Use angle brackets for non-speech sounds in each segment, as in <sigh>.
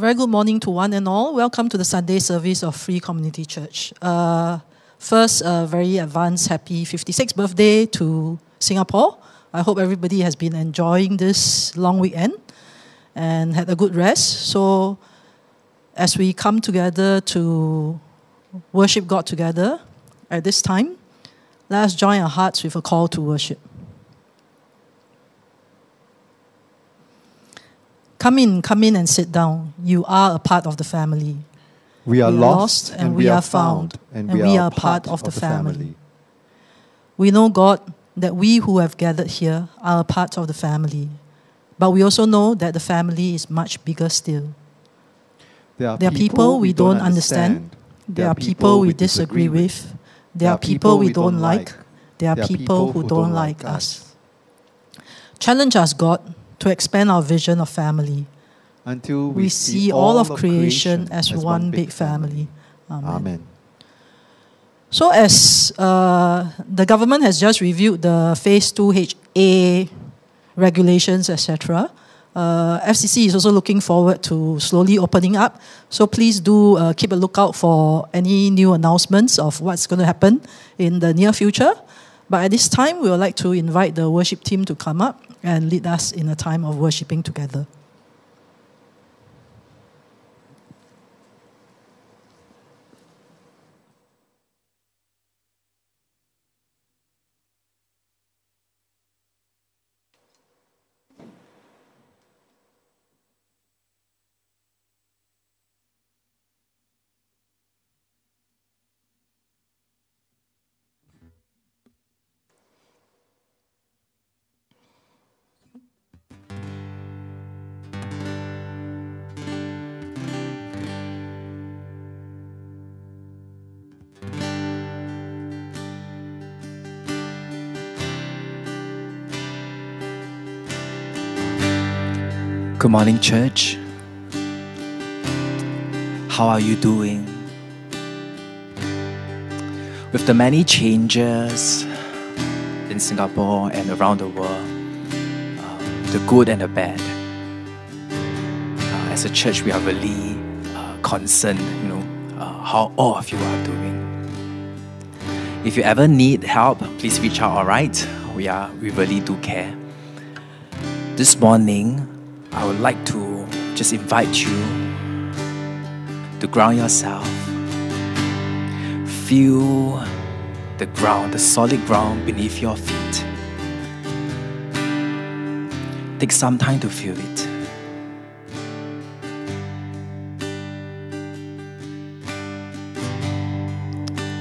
very good morning to one and all. Welcome to the Sunday service of Free Community Church. Uh, first, a very advanced happy 56th birthday to Singapore. I hope everybody has been enjoying this long weekend and had a good rest. So, as we come together to worship God together at this time, let us join our hearts with a call to worship. Come in, come in and sit down. You are a part of the family. We are We are lost and we are found, and we are a part of the family. We know, God, that we who have gathered here are a part of the family. But we also know that the family is much bigger still. There are, There are people we don't understand. There are people we disagree with. There are people we don't like. There are people who don't like us. Challenge us, God, to expand our vision of family. Until We see all of creation as one big family. Amen. Amen. So, as uh, the government has just reviewed the Phase 2HA regulations, etc., uh, FCC is also looking forward to slowly opening up. So, please do uh, keep a lookout for any new announcements of what's going to happen in the near future. But at this time, we would like to invite the worship team to come up and lead us in a time of worshiping together. Good morning, church. How are you doing? With the many changes in Singapore and around the world, um, the good and the bad, uh, as a church, we are really uh, concerned, you know, uh, how all of you are doing. If you ever need help, please reach out. All right, we are we really do care. This morning, I would like to just invite you to ground yourself. Feel the ground, the solid ground beneath your feet. Take some time to feel it.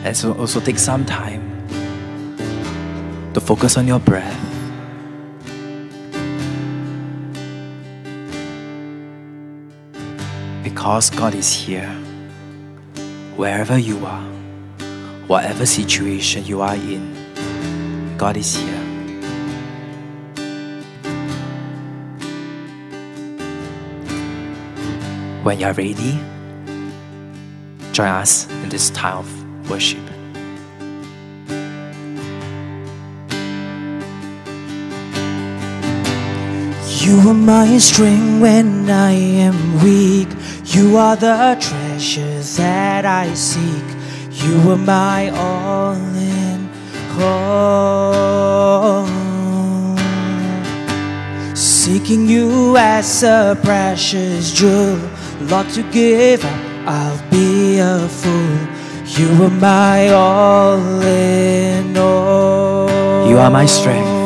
And so also take some time to focus on your breath. Because God is here. Wherever you are, whatever situation you are in, God is here. When you're ready, join us in this time of worship. You are my strength when I am weak. You are the treasures that I seek. You are my all in all. Seeking you as a precious jewel. Lord, to give up, I'll be a fool. You are my all in all. You are my strength.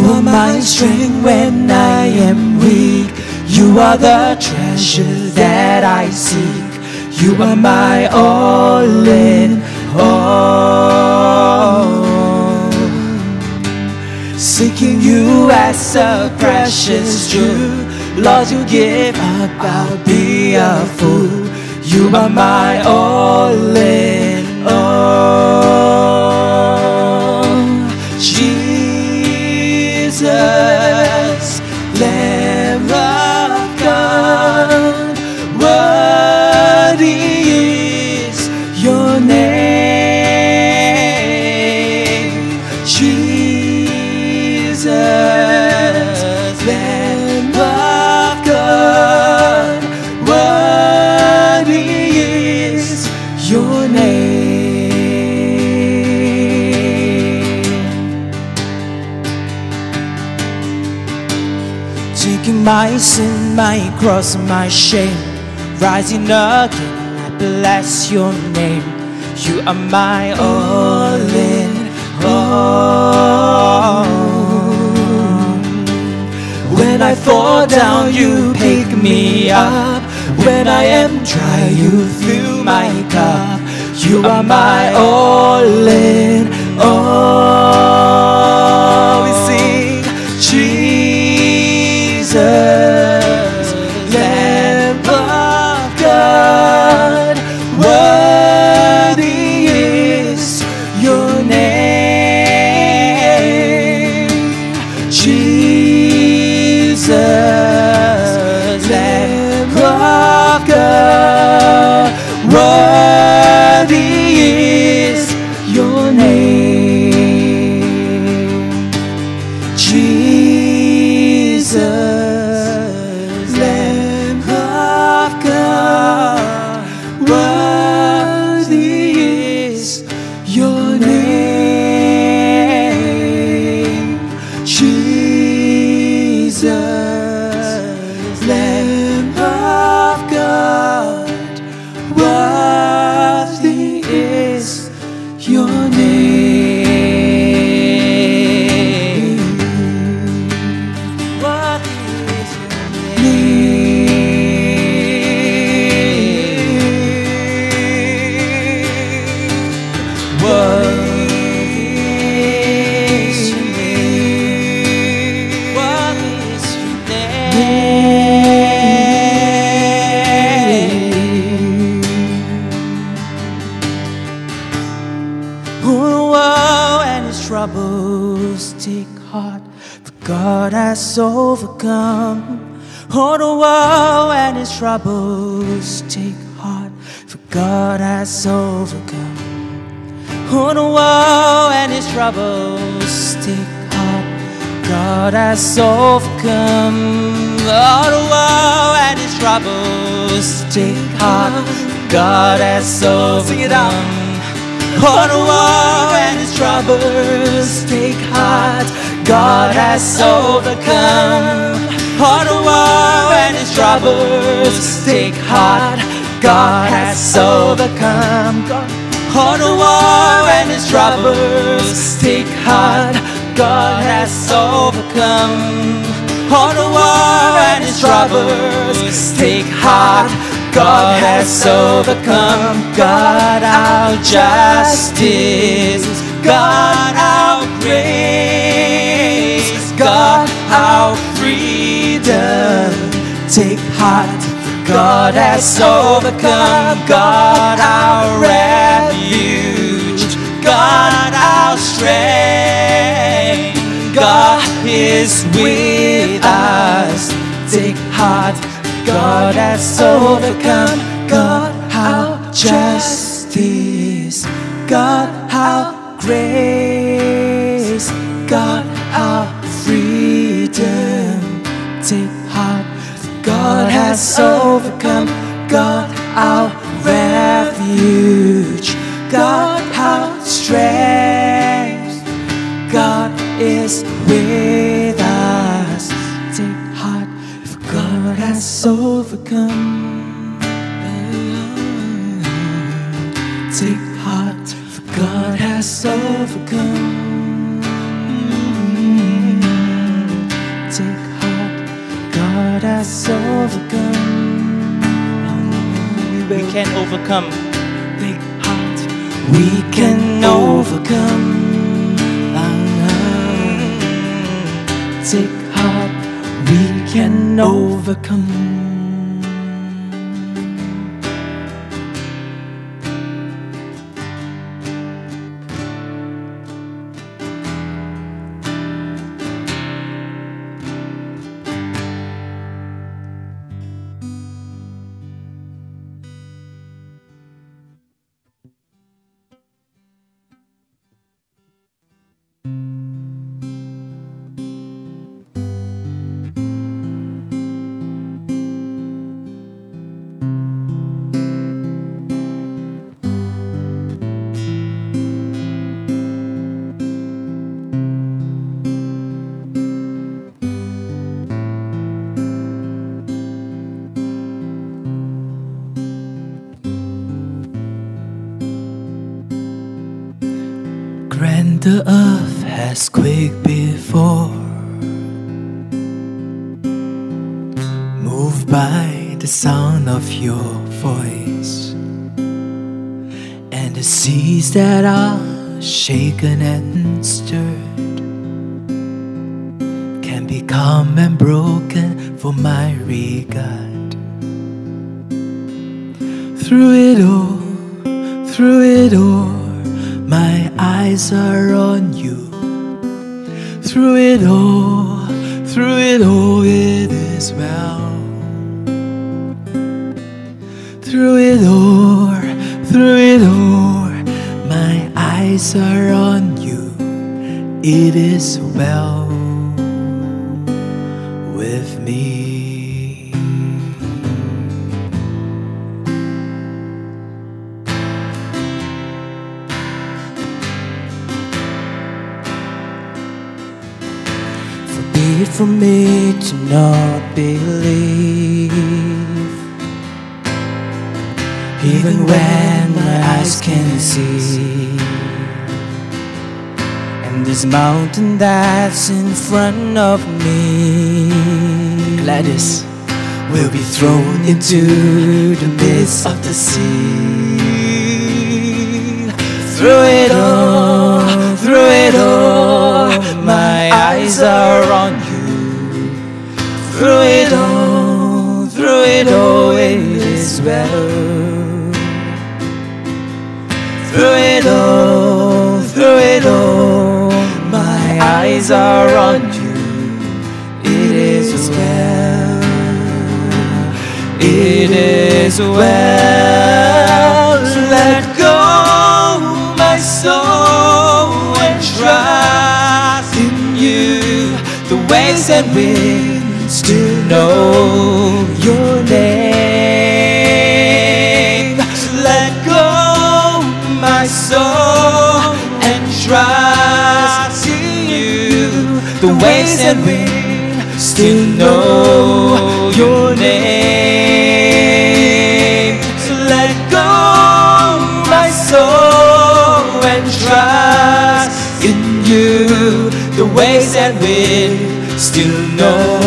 You are my strength when I am weak. You are the treasure that I seek. You are my all in all. Seeking you as a precious jewel. Lord, you give up, I'll be a fool. You are my all in my sin, my cross, my shame. Rising again, I bless your name. You are my all in all. When I fall down, you pick me up. When I am dry, you fill my cup. You are my all in all. Troubles take heart, for God has overcome. Oh, the woe and his troubles take heart, God has overcome. Oh, the woe oh, and his troubles take heart, God has overcome. Sing it out. On the woe and his troubles take heart, God has overcome. The woe and his troubles take heart, God has overcome. The woe and his troubles take heart, God has overcome. The woe and his troubles take heart, God has overcome. God our justice, God our grace, God our freedom. Take heart, God has overcome. God our refuge, God our strength. God is with us. Take heart, God has overcome. God, our justice. God, our grace. Has overcome. God, our refuge. God, our strength. God is with us. Take heart, for God has overcome. Take heart, for God has overcome. Take has overcome. We can overcome. Take heart, we can overcome. Take heart, we can overcome. That are shaken and stirred can be calm and broken for my regard. Through it all, through it all my eyes are on you. Through it all, through it all, it is well. Through it all, through it all, eyes are on you. It is well with me. it for me to not believe. Even when my eyes can see. This mountain that's in front of me, Gladys, will be thrown into the midst of the sea. Through it all, through it all, my eyes are on you. Through it all, through it all, it is well. Through it all, are on you. It is well. It is well. Let go, my soul, and trust in you. The waves and winds to know your name. Let go, my soul, and trust. The waves and we still know your name. So let go, my soul, and trust in you. The waves and wind still know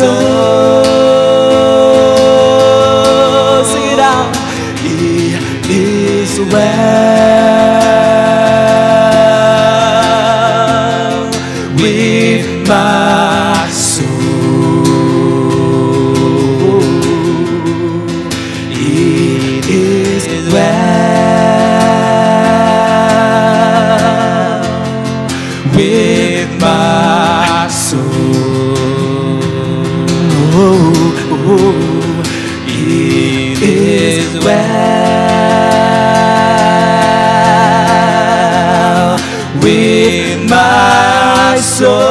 my well with my soul.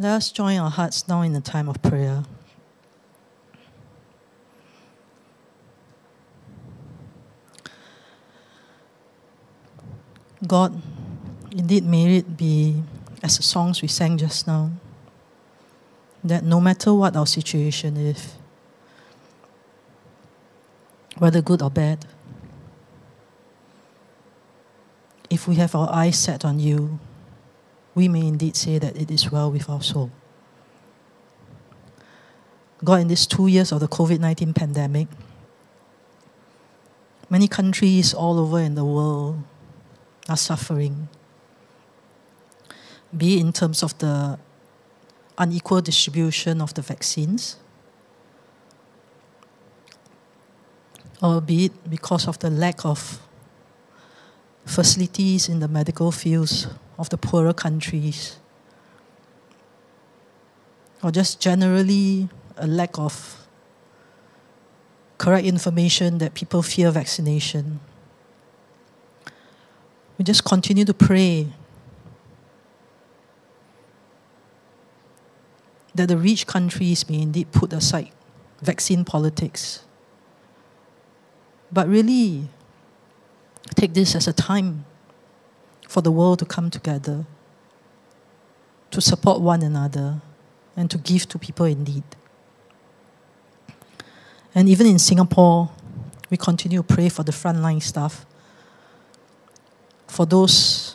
Let us join our hearts now in the time of prayer. God, indeed, may it be as the songs we sang just now, that no matter what our situation is, whether good or bad, if we have our eyes set on you, we may indeed say that it is well with our soul. God, in these two years of the COVID 19 pandemic, many countries all over in the world are suffering, be it in terms of the unequal distribution of the vaccines, or be it because of the lack of facilities in the medical fields of the poorer countries, or just generally a lack of correct information that people fear vaccination. We just continue to pray that the rich countries may indeed put aside vaccine politics, but really take this as a time for the world to come together, to support one another, and to give to people in need. And even in Singapore, we continue to pray for the frontline staff, for those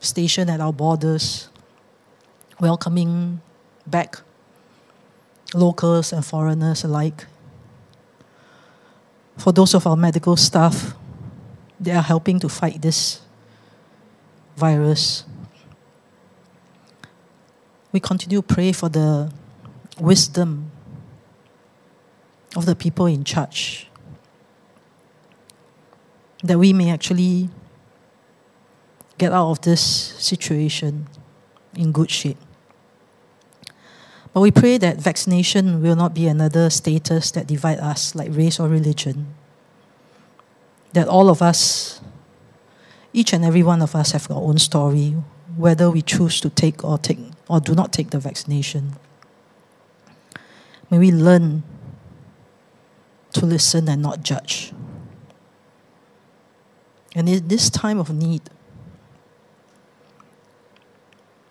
stationed at our borders, welcoming back locals and foreigners alike, for those of our medical staff they are helping to fight this virus. We continue to pray for the wisdom of the people in charge, that we may actually get out of this situation in good shape. But we pray that vaccination will not be another status that divide us like race or religion. That all of us each and every one of us have our own story, whether we choose to take or take or do not take the vaccination. May we learn to listen and not judge. And in this time of need,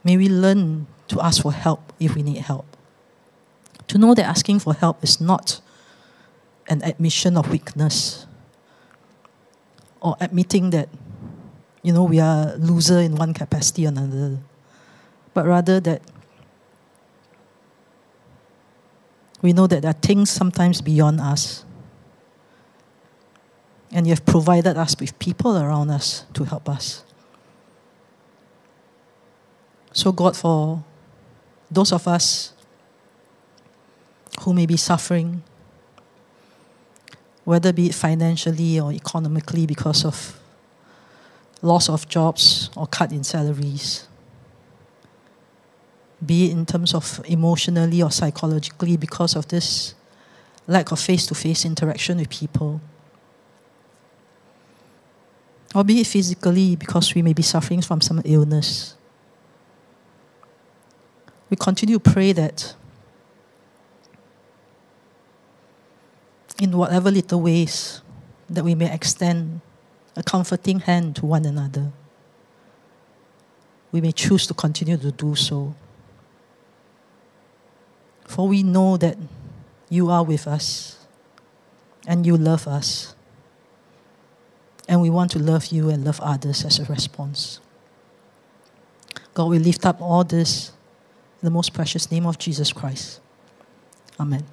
may we learn to ask for help if we need help. To know that asking for help is not an admission of weakness or admitting that you know, we are loser in one capacity or another, but rather that we know that there are things sometimes beyond us. And you have provided us with people around us to help us. So, God, for those of us who may be suffering, whether be it financially or economically because of loss of jobs or cut in salaries, be it in terms of emotionally or psychologically because of this lack of face to face interaction with people. or be it physically because we may be suffering from some illness. We continue to pray that in whatever little ways that we may extend a comforting hand to one another, we may choose to continue to do so. For we know that you are with us and you love us. And we want to love you and love others as a response. God, we lift up all this in the most precious name of Jesus Christ. Amen.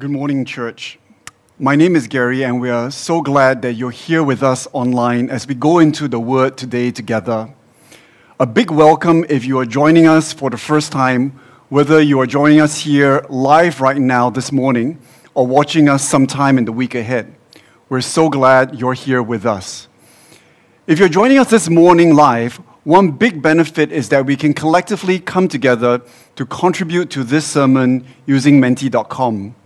Good morning, church. My name is Gary, and we are so glad that you're here with us online as we go into the Word today together. A big welcome if you are joining us for the first time, whether you are joining us here live right now this morning or watching us sometime in the week ahead. We're so glad you're here with us. If you're joining us this morning live, one big benefit is that we can collectively come together to contribute to this sermon using menti.com.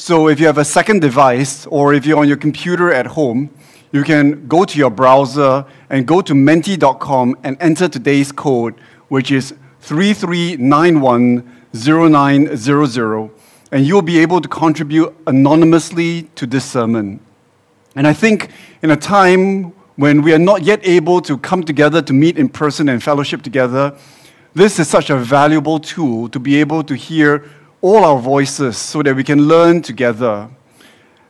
So if you have a second device or if you're on your computer at home, you can go to your browser and go to menti.com and enter today's code, which is 33910900, and you'll be able to contribute anonymously to this sermon. And I think in a time when we are not yet able to come together to meet in person and fellowship together, this is such a valuable tool to be able to hear all our voices so that we can learn together.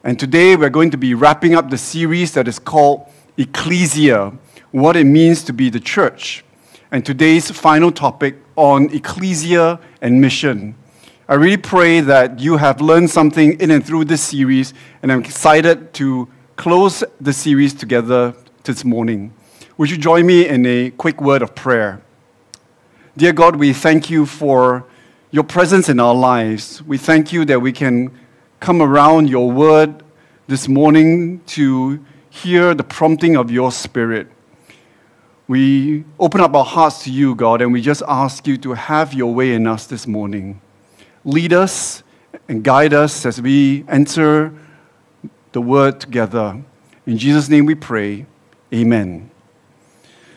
And today we're going to be wrapping up the series that is called Ecclesia, what it means to be the church. And today's final topic on ecclesia and mission. I really pray that you have learned something in and through this series, and I'm excited to close the series together this morning. Would you join me in a quick word of prayer? Dear God, we thank you for your presence in our lives. We thank you that we can come around your word this morning to hear the prompting of your spirit. We open up our hearts to you, God, and we just ask you to have your way in us this morning. Lead us and guide us as we enter the word together. In Jesus' name we pray. Amen.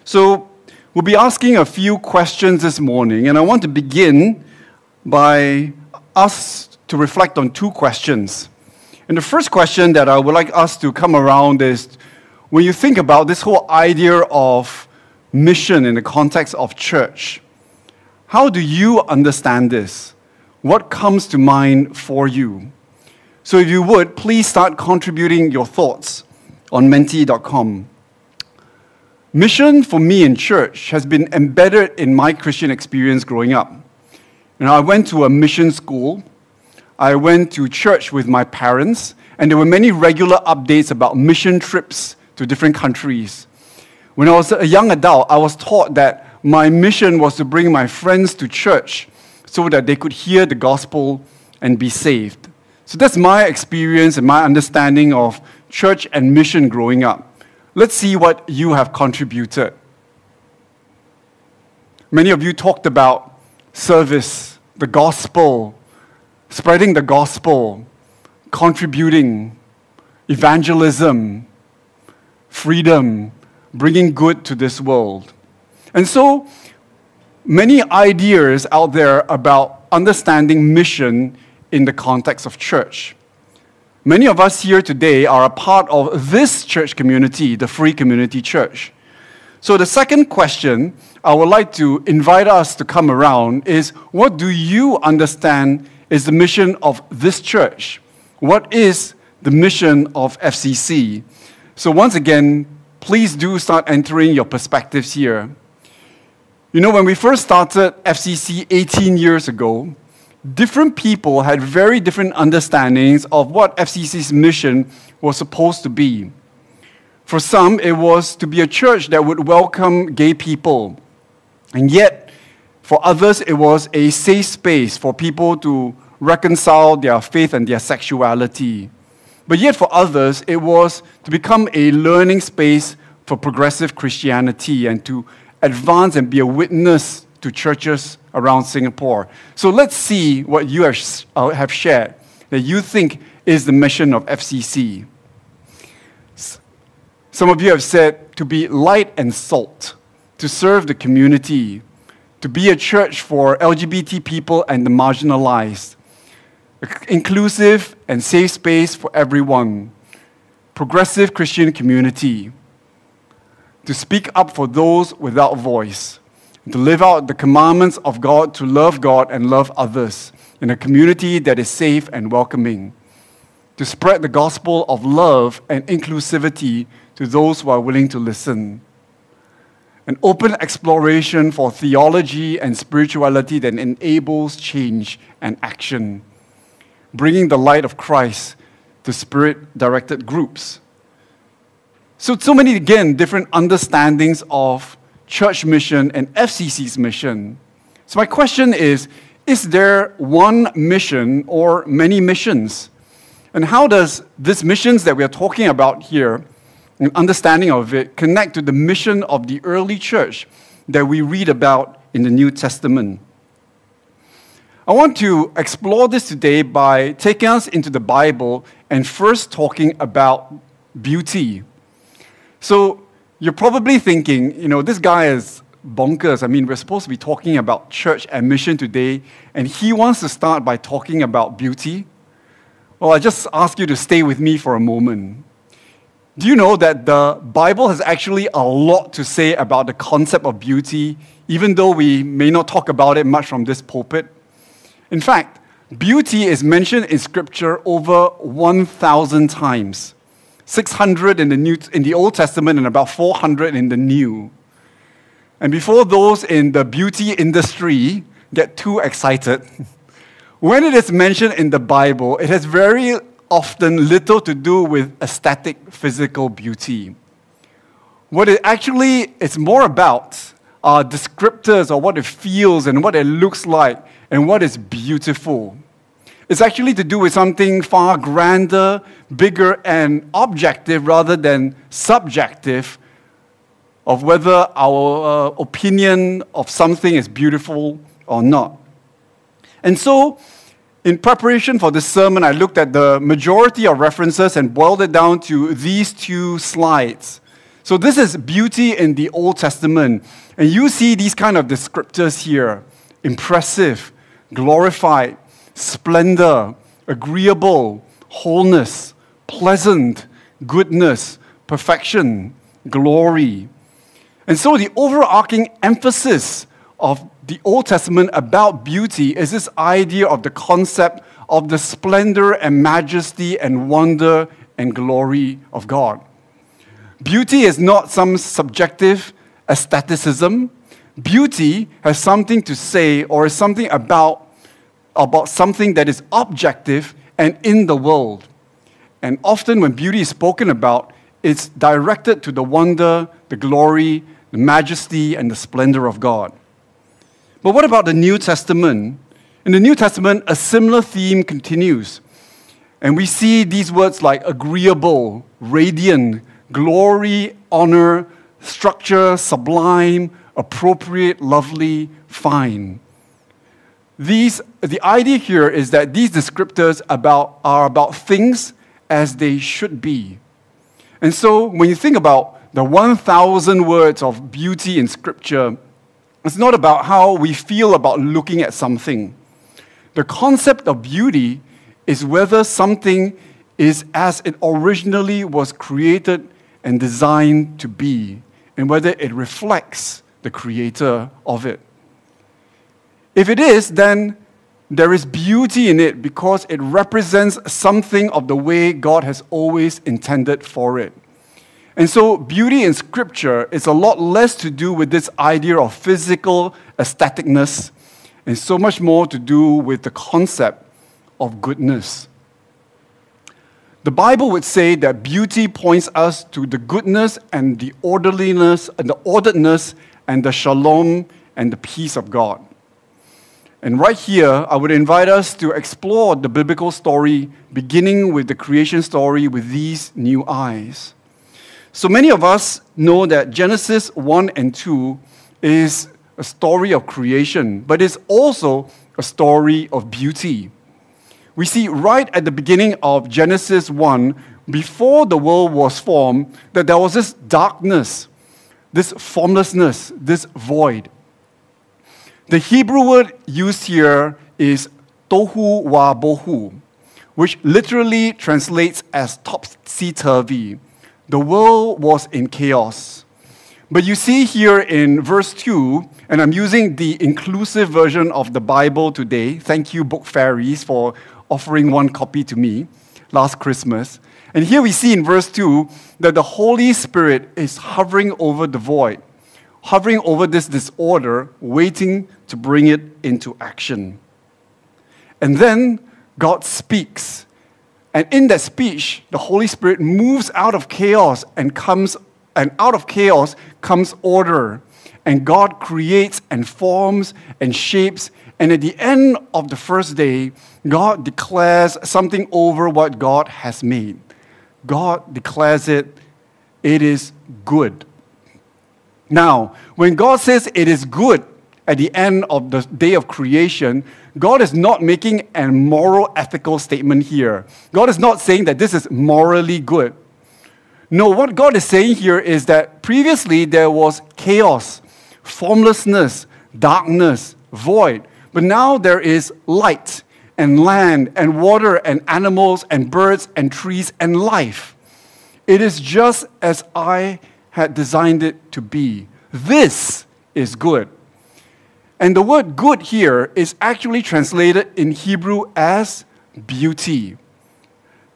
So, we'll be asking a few questions this morning, and I want to begin by us to reflect on two questions. And the first question that I would like us to come around is when you think about this whole idea of mission in the context of church, how do you understand this? What comes to mind for you? So, if you would, please start contributing your thoughts on menti.com. Mission for me in church has been embedded in my Christian experience growing up. And I went to a mission school. I went to church with my parents, and there were many regular updates about mission trips to different countries. When I was a young adult, I was taught that my mission was to bring my friends to church so that they could hear the gospel and be saved. So that's my experience and my understanding of church and mission growing up. Let's see what you have contributed. Many of you talked about service, the gospel, spreading the gospel, contributing, evangelism, freedom, bringing good to this world. And so, many ideas out there about understanding mission in the context of church. Many of us here today are a part of this church community, the Free Community Church. So, the second question I would like to invite us to come around is what do you understand is the mission of this church? What is the mission of FCC? So, once again, please do start entering your perspectives here. You know, when we first started FCC 18 years ago, different people had very different understandings of what FCC's mission was supposed to be. For some, it was to be a church that would welcome gay people. And yet, for others, it was a safe space for people to reconcile their faith and their sexuality. But yet, for others, it was to become a learning space for progressive Christianity and to advance and be a witness to churches around Singapore. So let's see what you have, uh, shared that you think is the mission of FCC. Some of you have said to be light and salt, to serve the community, to be a church for LGBT people and the marginalized, an inclusive and safe space for everyone, progressive Christian community, to speak up for those without voice, to live out the commandments of God, to love God and love others in a community that is safe and welcoming, to spread the gospel of love and inclusivity to those who are willing to listen. An open exploration for theology and spirituality that enables change and action, bringing the light of Christ to spirit directed groups. So, so many, again, different understandings of church mission and FCC's mission. So, my question is Is there one mission or many missions? And how does this missions that we are talking about here understanding of it connect to the mission of the early church that we read about in the New Testament. I want to explore this today by taking us into the Bible and first talking about beauty. So, you're probably thinking, you know, this guy is bonkers. I mean, we're supposed to be talking about church and mission today, and he wants to start by talking about beauty. Well, I just ask you to stay with me for a moment. Do you know that the Bible has actually a lot to say about the concept of beauty, even though we may not talk about it much from this pulpit? In fact, beauty is mentioned in Scripture over 1,000 times 600 in the, New, in the Old Testament and about 400 in the New. And before those in the beauty industry get too excited, <laughs> when it is mentioned in the Bible, it has very often little to do with aesthetic physical beauty. What it actually is more about are descriptors of what it feels and what it looks like and what is beautiful. It's actually to do with something far grander, bigger, and objective rather than subjective of whether our uh, opinion of something is beautiful or not. And so, in preparation for this sermon, I looked at the majority of references and boiled it down to these two slides. So, this is beauty in the Old Testament. And you see these kind of descriptors here impressive, glorified, splendor, agreeable, wholeness, pleasant, goodness, perfection, glory. And so, the overarching emphasis of the Old Testament about beauty is this idea of the concept of the splendor and majesty and wonder and glory of God. Beauty is not some subjective aestheticism. Beauty has something to say or is something about, about something that is objective and in the world. And often when beauty is spoken about, it's directed to the wonder, the glory, the majesty, and the splendor of God. But what about the New Testament? In the New Testament, a similar theme continues. And we see these words like agreeable, radiant, glory, honor, structure, sublime, appropriate, lovely, fine. These, the idea here is that these descriptors about, are about things as they should be. And so when you think about the 1,000 words of beauty in Scripture, it's not about how we feel about looking at something. The concept of beauty is whether something is as it originally was created and designed to be, and whether it reflects the creator of it. If it is, then there is beauty in it because it represents something of the way God has always intended for it. And so, beauty in Scripture is a lot less to do with this idea of physical aestheticness and so much more to do with the concept of goodness. The Bible would say that beauty points us to the goodness and the orderliness and the orderedness and the shalom and the peace of God. And right here, I would invite us to explore the biblical story, beginning with the creation story with these new eyes. So many of us know that Genesis 1 and 2 is a story of creation, but it's also a story of beauty. We see right at the beginning of Genesis 1, before the world was formed, that there was this darkness, this formlessness, this void. The Hebrew word used here is tohu wa bohu, which literally translates as topsy turvy. The world was in chaos. But you see here in verse 2, and I'm using the inclusive version of the Bible today. Thank you, Book Fairies, for offering one copy to me last Christmas. And here we see in verse 2 that the Holy Spirit is hovering over the void hovering over this disorder, waiting to bring it into action. And then God speaks. And in that speech, the Holy Spirit moves out of chaos and comes, and out of chaos comes order. And God creates and forms and shapes. And at the end of the first day, God declares something over what God has made. God declares it, it is good. Now, when God says it is good at the end of the day of creation, God is not making a moral ethical statement here. God is not saying that this is morally good. No, what God is saying here is that previously there was chaos, formlessness, darkness, void, but now there is light and land and water and animals and birds and trees and life. It is just as I had designed it to be. This is good. And the word good here is actually translated in Hebrew as beauty.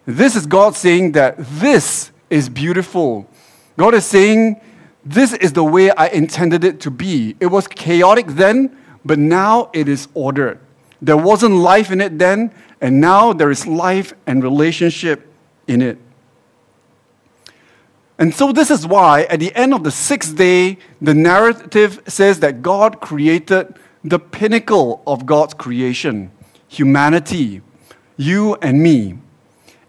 This is God saying that this is beautiful. God is saying, This is the way I intended it to be. It was chaotic then, but now it is ordered. There wasn't life in it then, and now there is life and relationship in it. And so, this is why at the end of the sixth day, the narrative says that God created the pinnacle of God's creation humanity, you and me.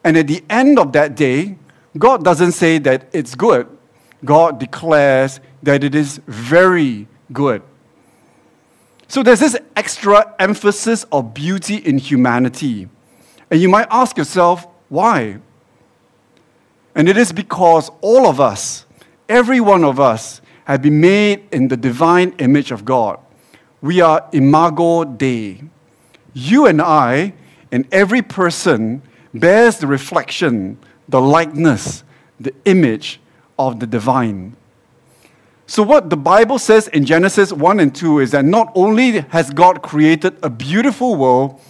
And at the end of that day, God doesn't say that it's good, God declares that it is very good. So, there's this extra emphasis of beauty in humanity. And you might ask yourself, why? And it is because all of us, every one of us, have been made in the divine image of God. We are imago Dei. You and I, and every person, bears the reflection, the likeness, the image of the divine. So, what the Bible says in Genesis 1 and 2 is that not only has God created a beautiful world,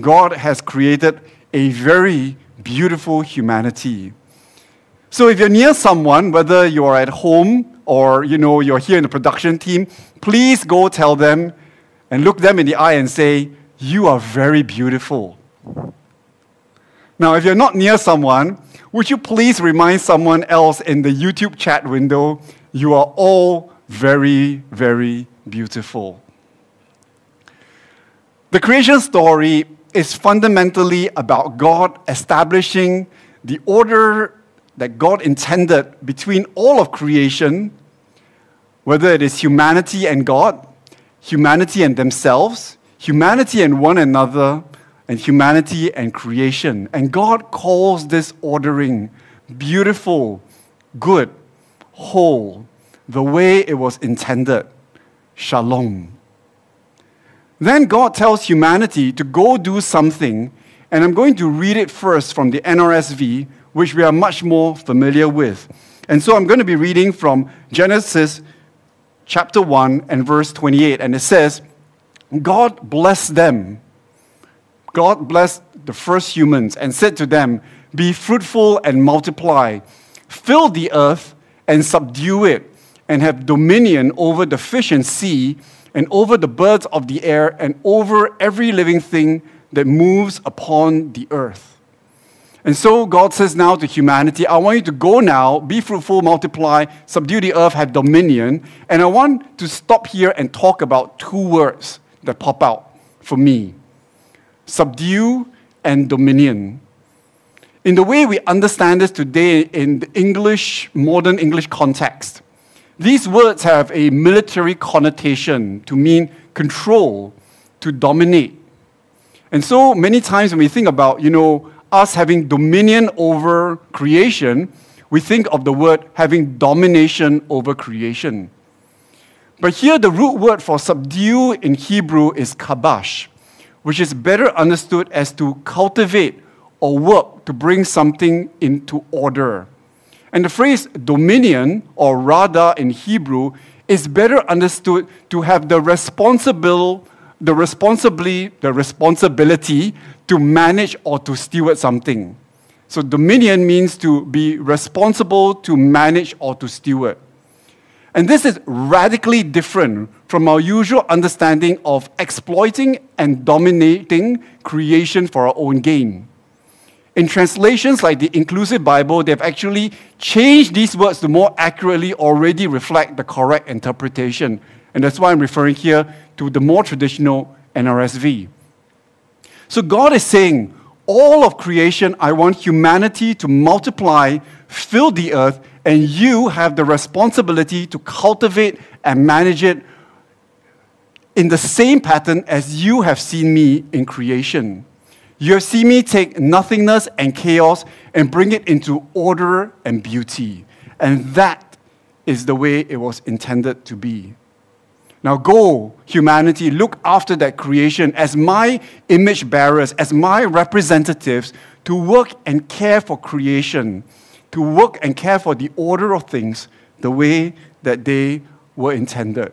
God has created a very beautiful humanity. So if you're near someone, whether you're at home or you know you're here in the production team, please go tell them and look them in the eye and say, "You are very beautiful." Now, if you're not near someone, would you please remind someone else in the YouTube chat window, "You are all very, very beautiful." The creation story is fundamentally about God establishing the order that God intended between all of creation, whether it is humanity and God, humanity and themselves, humanity and one another, and humanity and creation. And God calls this ordering beautiful, good, whole, the way it was intended. Shalom. Then God tells humanity to go do something, and I'm going to read it first from the NRSV which we are much more familiar with. And so I'm going to be reading from Genesis chapter 1 and verse 28. And it says, God blessed them. God blessed the first humans and said to them, Be fruitful and multiply, fill the earth and subdue it, and have dominion over the fish and sea, and over the birds of the air, and over every living thing that moves upon the earth. And so God says now to humanity, I want you to go now, be fruitful, multiply, subdue the earth, have dominion. And I want to stop here and talk about two words that pop out for me subdue and dominion. In the way we understand this today in the English, modern English context, these words have a military connotation to mean control, to dominate. And so many times when we think about, you know, us having dominion over creation, we think of the word having domination over creation. But here, the root word for subdue in Hebrew is kabash, which is better understood as to cultivate or work to bring something into order. And the phrase dominion, or rada in Hebrew, is better understood to have the responsible, the responsibly, the responsibility to manage or to steward something. So dominion means to be responsible to manage or to steward. And this is radically different from our usual understanding of exploiting and dominating creation for our own gain. In translations like the Inclusive Bible, they've actually changed these words to more accurately already reflect the correct interpretation. And that's why I'm referring here to the more traditional NRSV. So God is saying, all of creation, I want humanity to multiply, fill the earth, and you have the responsibility to cultivate and manage it in the same pattern as you have seen me in creation. You have seen me take nothingness and chaos and bring it into order and beauty. And that is the way it was intended to be. Now go, humanity, look after that creation as my image bearers, as my representatives to work and care for creation, to work and care for the order of things the way that they were intended.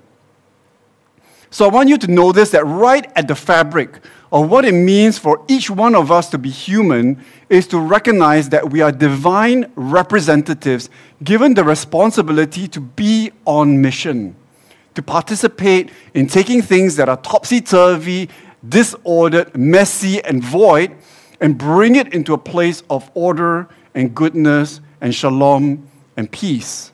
So I want you to this that right at the fabric of what it means for each one of us to be human is to recognize that we are divine representatives given the responsibility to be on mission to participate in taking things that are topsy turvy, disordered, messy, and void and bring it into a place of order and goodness and shalom and peace.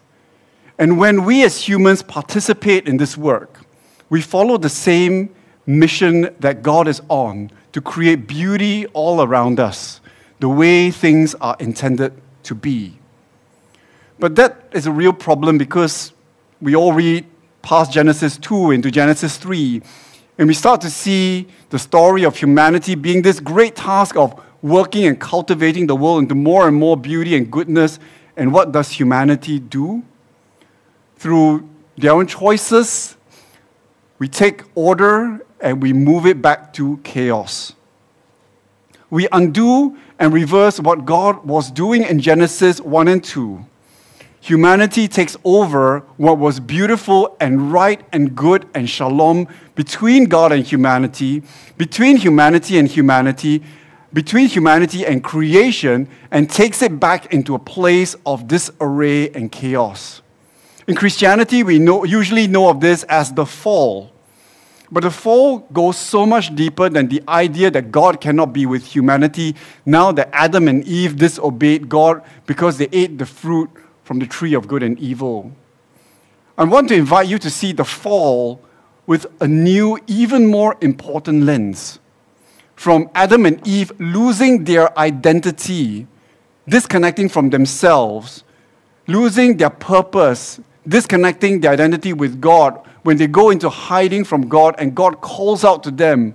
And when we as humans participate in this work, we follow the same mission that God is on to create beauty all around us, the way things are intended to be. But that is a real problem because we all read past Genesis 2 into Genesis 3, and we start to see the story of humanity being this great task of working and cultivating the world into more and more beauty and goodness. And what does humanity do? Through their own choices, we take order and we move it back to chaos. We undo and reverse what God was doing in Genesis 1 and 2 humanity takes over what was beautiful and right and good and shalom between God and humanity, between humanity and humanity, between humanity and creation, and takes it back into a place of disarray and chaos. In Christianity, we know, usually know of this as the fall. But the fall goes so much deeper than the idea that God cannot be with humanity now that Adam and Eve disobeyed God because they ate the fruit from the tree of good and evil. I want to invite you to see the fall with a new, even more important lens. From Adam and Eve losing their identity, disconnecting from themselves, losing their purpose, disconnecting their identity with God when they go into hiding from God and God calls out to them,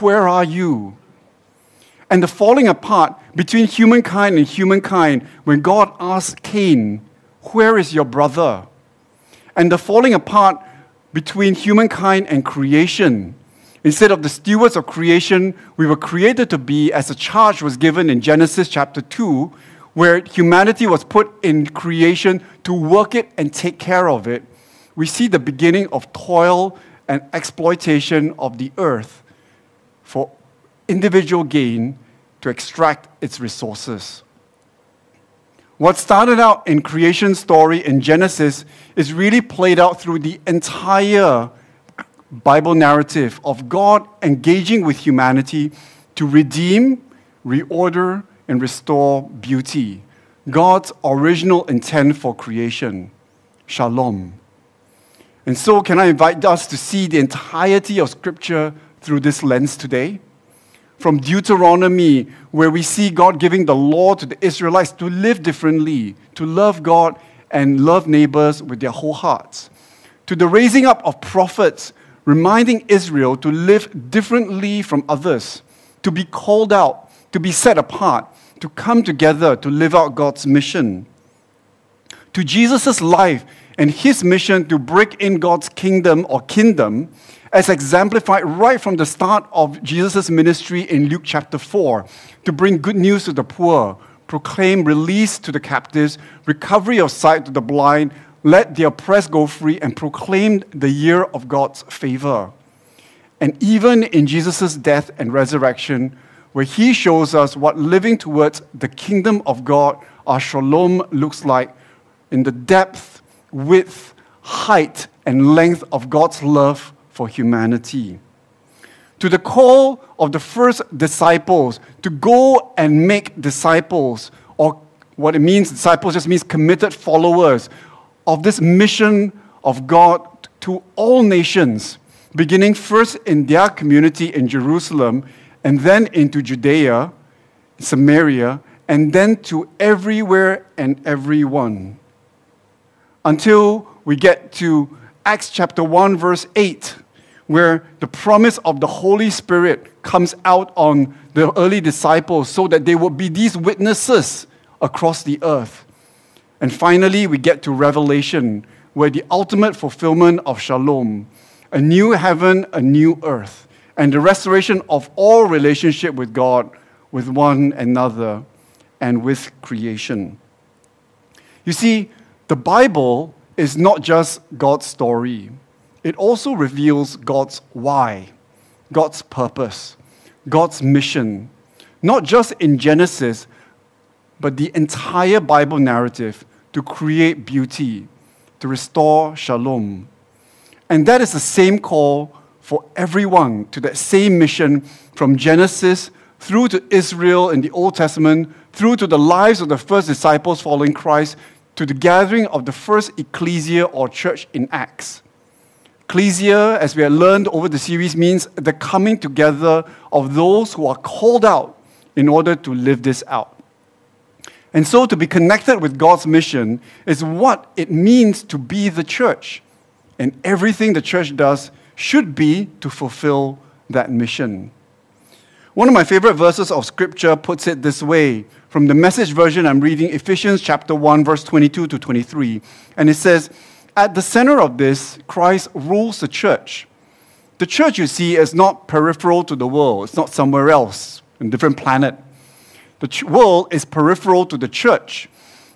Where are you? And the falling apart between humankind and humankind when God asks Cain, where is your brother? And the falling apart between humankind and creation. Instead of the stewards of creation we were created to be, as a charge was given in Genesis chapter 2, where humanity was put in creation to work it and take care of it, we see the beginning of toil and exploitation of the earth for individual gain to extract its resources. What started out in creation story in Genesis is really played out through the entire Bible narrative of God engaging with humanity to redeem, reorder, and restore beauty. God's original intent for creation. Shalom. And so, can I invite us to see the entirety of Scripture through this lens today? From Deuteronomy, where we see God giving the law to the Israelites to live differently, to love God and love neighbors with their whole hearts, to the raising up of prophets, reminding Israel to live differently from others, to be called out, to be set apart, to come together to live out God's mission. To Jesus' life and his mission to break in God's kingdom or kingdom, as exemplified right from the start of Jesus' ministry in Luke chapter 4, to bring good news to the poor, proclaim release to the captives, recovery of sight to the blind, let the oppressed go free, and proclaim the year of God's favor. And even in Jesus' death and resurrection, where he shows us what living towards the kingdom of God, our shalom, looks like in the depth width, height, and length of God's love for humanity. To the call of the first disciples to go and make disciples, or what it means, disciples just means committed followers of this mission of God to all nations, beginning first in their community in Jerusalem, and then into Judea, Samaria, and then to everywhere and everyone until we get to Acts chapter 1, verse 8, where the promise of the Holy Spirit comes out on the early disciples so that they would be these witnesses across the earth. And finally, we get to Revelation, where the ultimate fulfillment of shalom, a new heaven, a new earth, and the restoration of all relationship with God, with one another, and with creation. You see, the Bible is not just God's story, it also reveals God's why, God's purpose, God's mission, not just in Genesis, but the entire Bible narrative to create beauty, to restore shalom. And that is the same call for everyone to that same mission from Genesis through to Israel in the Old Testament, through to the lives of the first disciples following Christ, to the gathering of the first ecclesia or church in Acts. Ecclesia, as we have learned over the series, means the coming together of those who are called out in order to live this out. And so, to be connected with God's mission is what it means to be the church. And everything the church does should be to fulfill that mission. One of my favorite verses of scripture puts it this way from the message version, I'm reading Ephesians chapter 1, verse 22 to 23. And it says, At the center of this, Christ rules the church. The church, you see, is not peripheral to the world, it's not somewhere else, a different planet. The ch- world is peripheral to the church.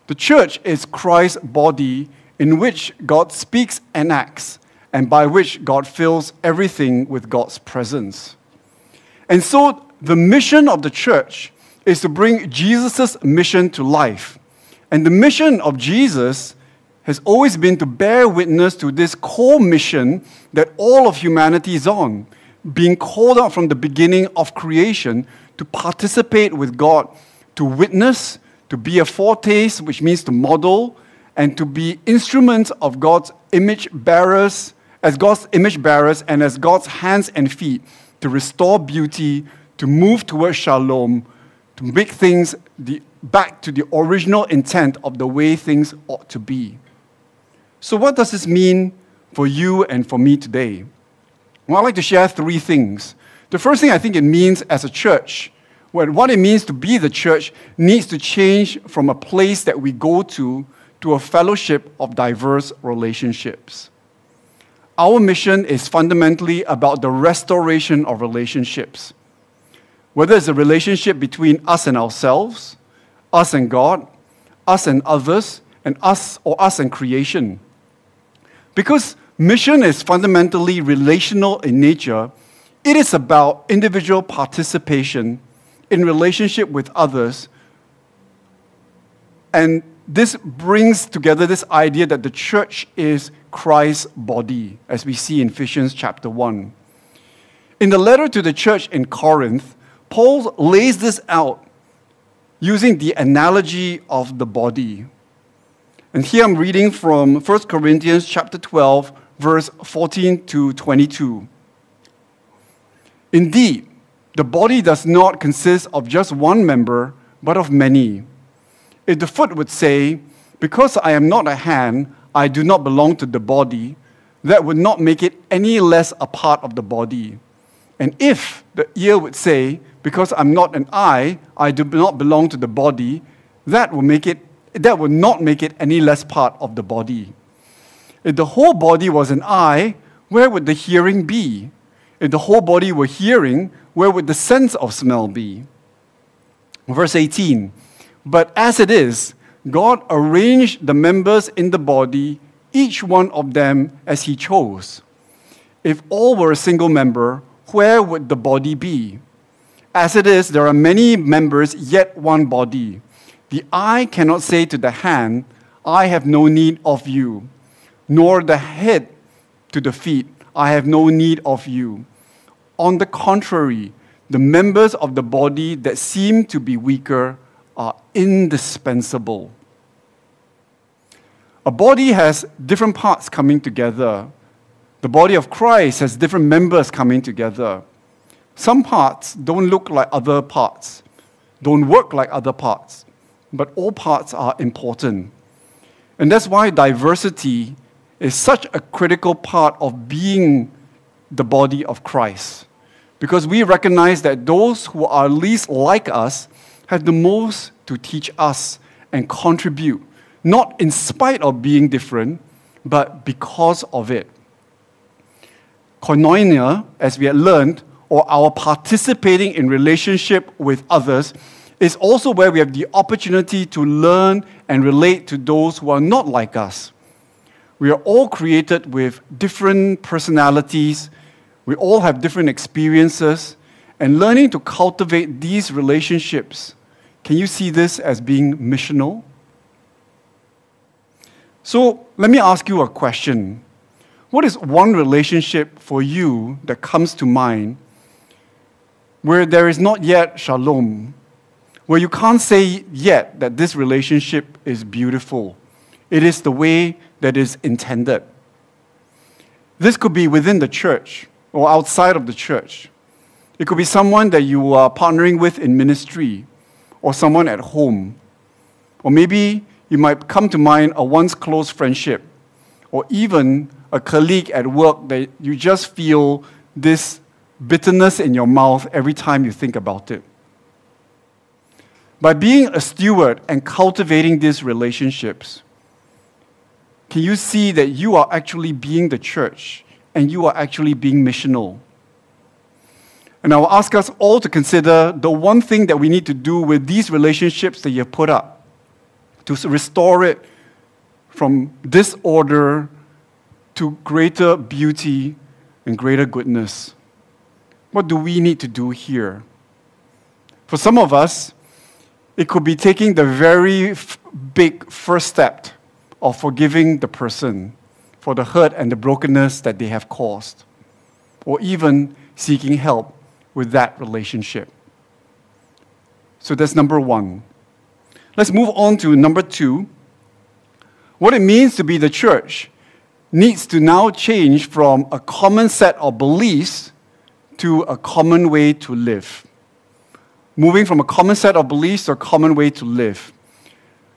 The church is Christ's body in which God speaks and acts, and by which God fills everything with God's presence. And so, the mission of the church is to bring Jesus' mission to life. And the mission of Jesus has always been to bear witness to this core mission that all of humanity is on, being called out from the beginning of creation to participate with God, to witness, to be a foretaste, which means to model, and to be instruments of God's image bearers, as God's image bearers, and as God's hands and feet to restore beauty, to move towards shalom, to make things the, back to the original intent of the way things ought to be. So, what does this mean for you and for me today? Well, I'd like to share three things. The first thing I think it means as a church, what it means to be the church needs to change from a place that we go to to a fellowship of diverse relationships. Our mission is fundamentally about the restoration of relationships whether it's a relationship between us and ourselves, us and God, us and others, and us or us and creation. Because mission is fundamentally relational in nature, it is about individual participation in relationship with others. And this brings together this idea that the church is Christ's body, as we see in Ephesians chapter 1. In the letter to the church in Corinth, Paul lays this out using the analogy of the body. And here I'm reading from 1 Corinthians chapter 12, verse 14 to 22. Indeed, the body does not consist of just one member, but of many. If the foot would say, Because I am not a hand, I do not belong to the body, that would not make it any less a part of the body. And if the ear would say, Because I'm not an eye, I do not belong to the body, that will make it that would not make it any less part of the body. If the whole body was an eye, where would the hearing be? If the whole body were hearing, where would the sense of smell be? Verse 18 But as it is, God arranged the members in the body, each one of them as He chose. If all were a single member, where would the body be? As it is, there are many members, yet one body. The eye cannot say to the hand, I have no need of you, nor the head to the feet, I have no need of you. On the contrary, the members of the body that seem to be weaker are indispensable. A body has different parts coming together. The body of Christ has different members coming together. Some parts don't look like other parts, don't work like other parts, but all parts are important. And that's why diversity is such a critical part of being the body of Christ because we recognize that those who are least like us have the most to teach us and contribute, not in spite of being different, but because of it. Koinonia, as we had learned, or our participating in relationship with others, is also where we have the opportunity to learn and relate to those who are not like us. We are all created with different personalities, we all have different experiences, and learning to cultivate these relationships. Can you see this as being missional? So let me ask you a question. What is one relationship for you that comes to mind where there is not yet shalom, where you can't say yet that this relationship is beautiful? It is the way that is intended. This could be within the church or outside of the church. It could be someone that you are partnering with in ministry or someone at home. Or maybe you might come to mind a once close friendship or even a colleague at work that you just feel this bitterness in your mouth every time you think about it. By being a steward and cultivating these relationships, can you see that you are actually being the church and you are actually being missional. And I will ask us all to consider the one thing that we need to do with these relationships that you have put up to restore it from disorder to greater beauty and greater goodness. What do we need to do here? For some of us, it could be taking the very f- big first step of forgiving the person for the hurt and the brokenness that they have caused, or even seeking help with that relationship. So that's number one. Let's move on to number two. What it means to be the church needs to now change from a common set of beliefs to a common way to live. Moving from a common set of beliefs to a common way to live.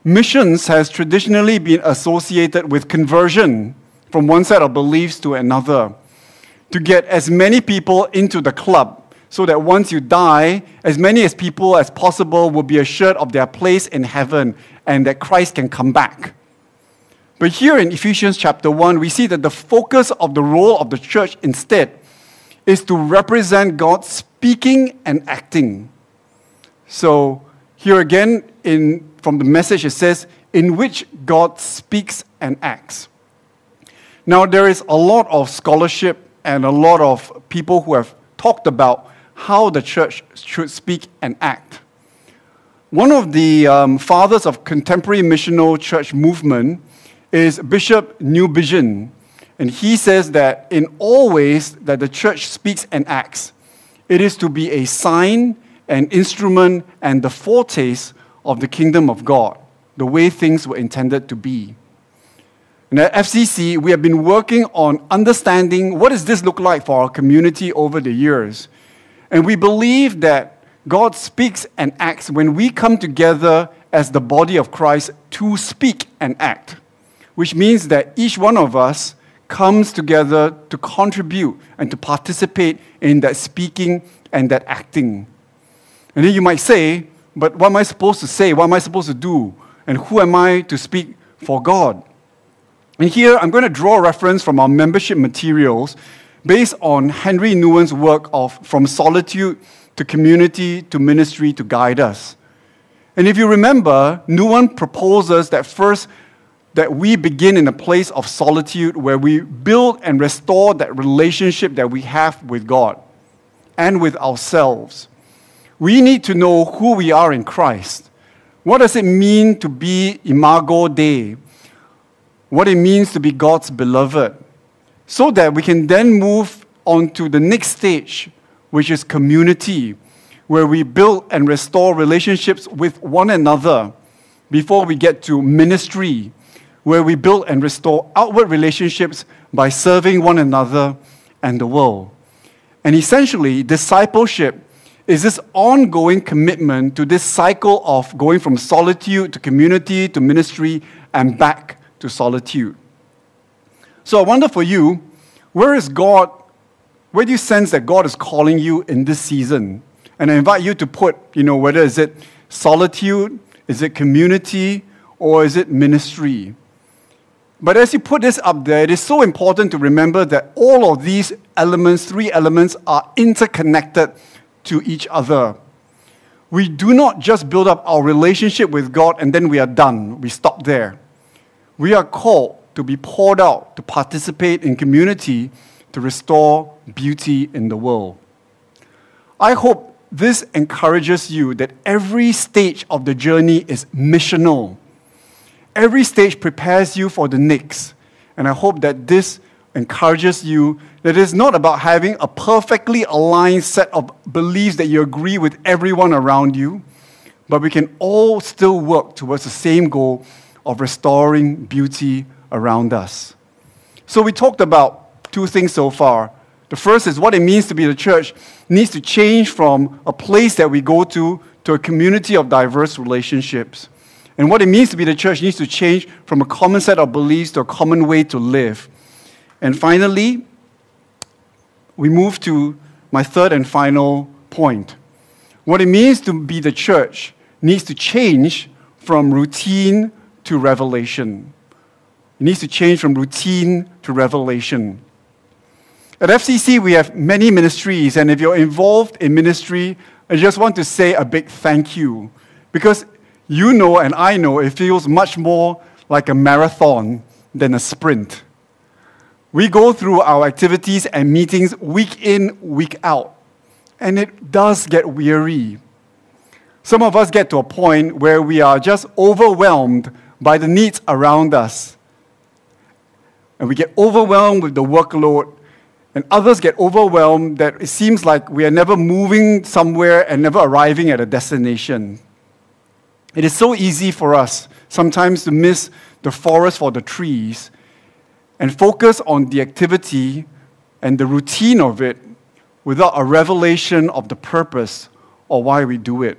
Missions has traditionally been associated with conversion from one set of beliefs to another to get as many people into the club so that once you die, as many as people as possible will be assured of their place in heaven and that Christ can come back. But here in Ephesians chapter 1, we see that the focus of the role of the church instead is to represent God speaking and acting. So here again in from the message it says in which God speaks and acts. Now, there is a lot of scholarship and a lot of people who have talked about how the church should speak and act. One of the um, fathers of contemporary missional church movement is Bishop Newbigin, and he says that in all ways that the church speaks and acts, it is to be a sign, an instrument, and the foretaste of the kingdom of God, the way things were intended to be. And at FCC, we have been working on understanding what does this look like for our community over the years. And we believe that God speaks and acts when we come together as the body of Christ to speak and act, which means that each one of us comes together to contribute and to participate in that speaking and that acting. And then you might say, but what am I supposed to say? What am I supposed to do? And who am I to speak for God? And here I'm going to draw a reference from our membership materials based on Henry Nouwen's work of From Solitude to Community to Ministry to Guide Us. And if you remember, Nouwen proposes that first that we begin in a place of solitude where we build and restore that relationship that we have with God and with ourselves. We need to know who we are in Christ. What does it mean to be imago Dei? What it means to be God's beloved. So that we can then move on to the next stage, which is community, where we build and restore relationships with one another before we get to ministry, where we build and restore outward relationships by serving one another and the world. And essentially, discipleship is this ongoing commitment to this cycle of going from solitude to community to ministry and back to solitude. So I wonder for you, where is God? Where do you sense that God is calling you in this season? And I invite you to put, you know, whether is it solitude, is it community, or is it ministry? But as you put this up there, it is so important to remember that all of these elements, three elements, are interconnected to each other. We do not just build up our relationship with God and then we are done. We stop there. We are called to be poured out, to participate in community, to restore beauty in the world. I hope this encourages you that every stage of the journey is missional every stage prepares you for the next. And I hope that this encourages you that it's not about having a perfectly aligned set of beliefs that you agree with everyone around you, but we can all still work towards the same goal of restoring beauty around us. So we talked about two things so far. The first is what it means to be the church needs to change from a place that we go to to a community of diverse relationships. And what it means to be the church needs to change from a common set of beliefs to a common way to live. And finally, we move to my third and final point. What it means to be the church needs to change from routine to revelation. It needs to change from routine to revelation. At FCC, we have many ministries, and if you're involved in ministry, I just want to say a big thank you. Because you know and I know it feels much more like a marathon than a sprint. We go through our activities and meetings week in, week out, and it does get weary. Some of us get to a point where we are just overwhelmed by the needs around us. And we get overwhelmed with the workload, and others get overwhelmed that it seems like we are never moving somewhere and never arriving at a destination. It is so easy for us sometimes to miss the forest for the trees and focus on the activity and the routine of it without a revelation of the purpose or why we do it.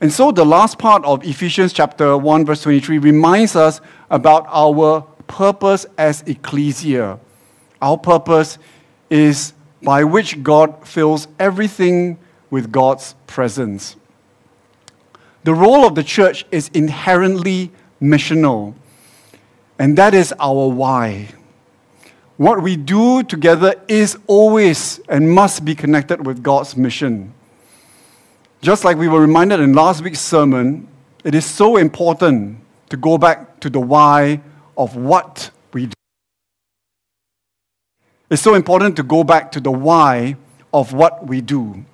And so the last part of Ephesians chapter 1 verse 23 reminds us about our purpose as ecclesia. Our purpose is by which God fills everything with God's presence. The role of the church is inherently missional, and that is our why. What we do together is always and must be connected with God's mission. Just like we were reminded in last week's sermon, it is so important to go back to the why of what we do. It's so important to go back to the why of what we do.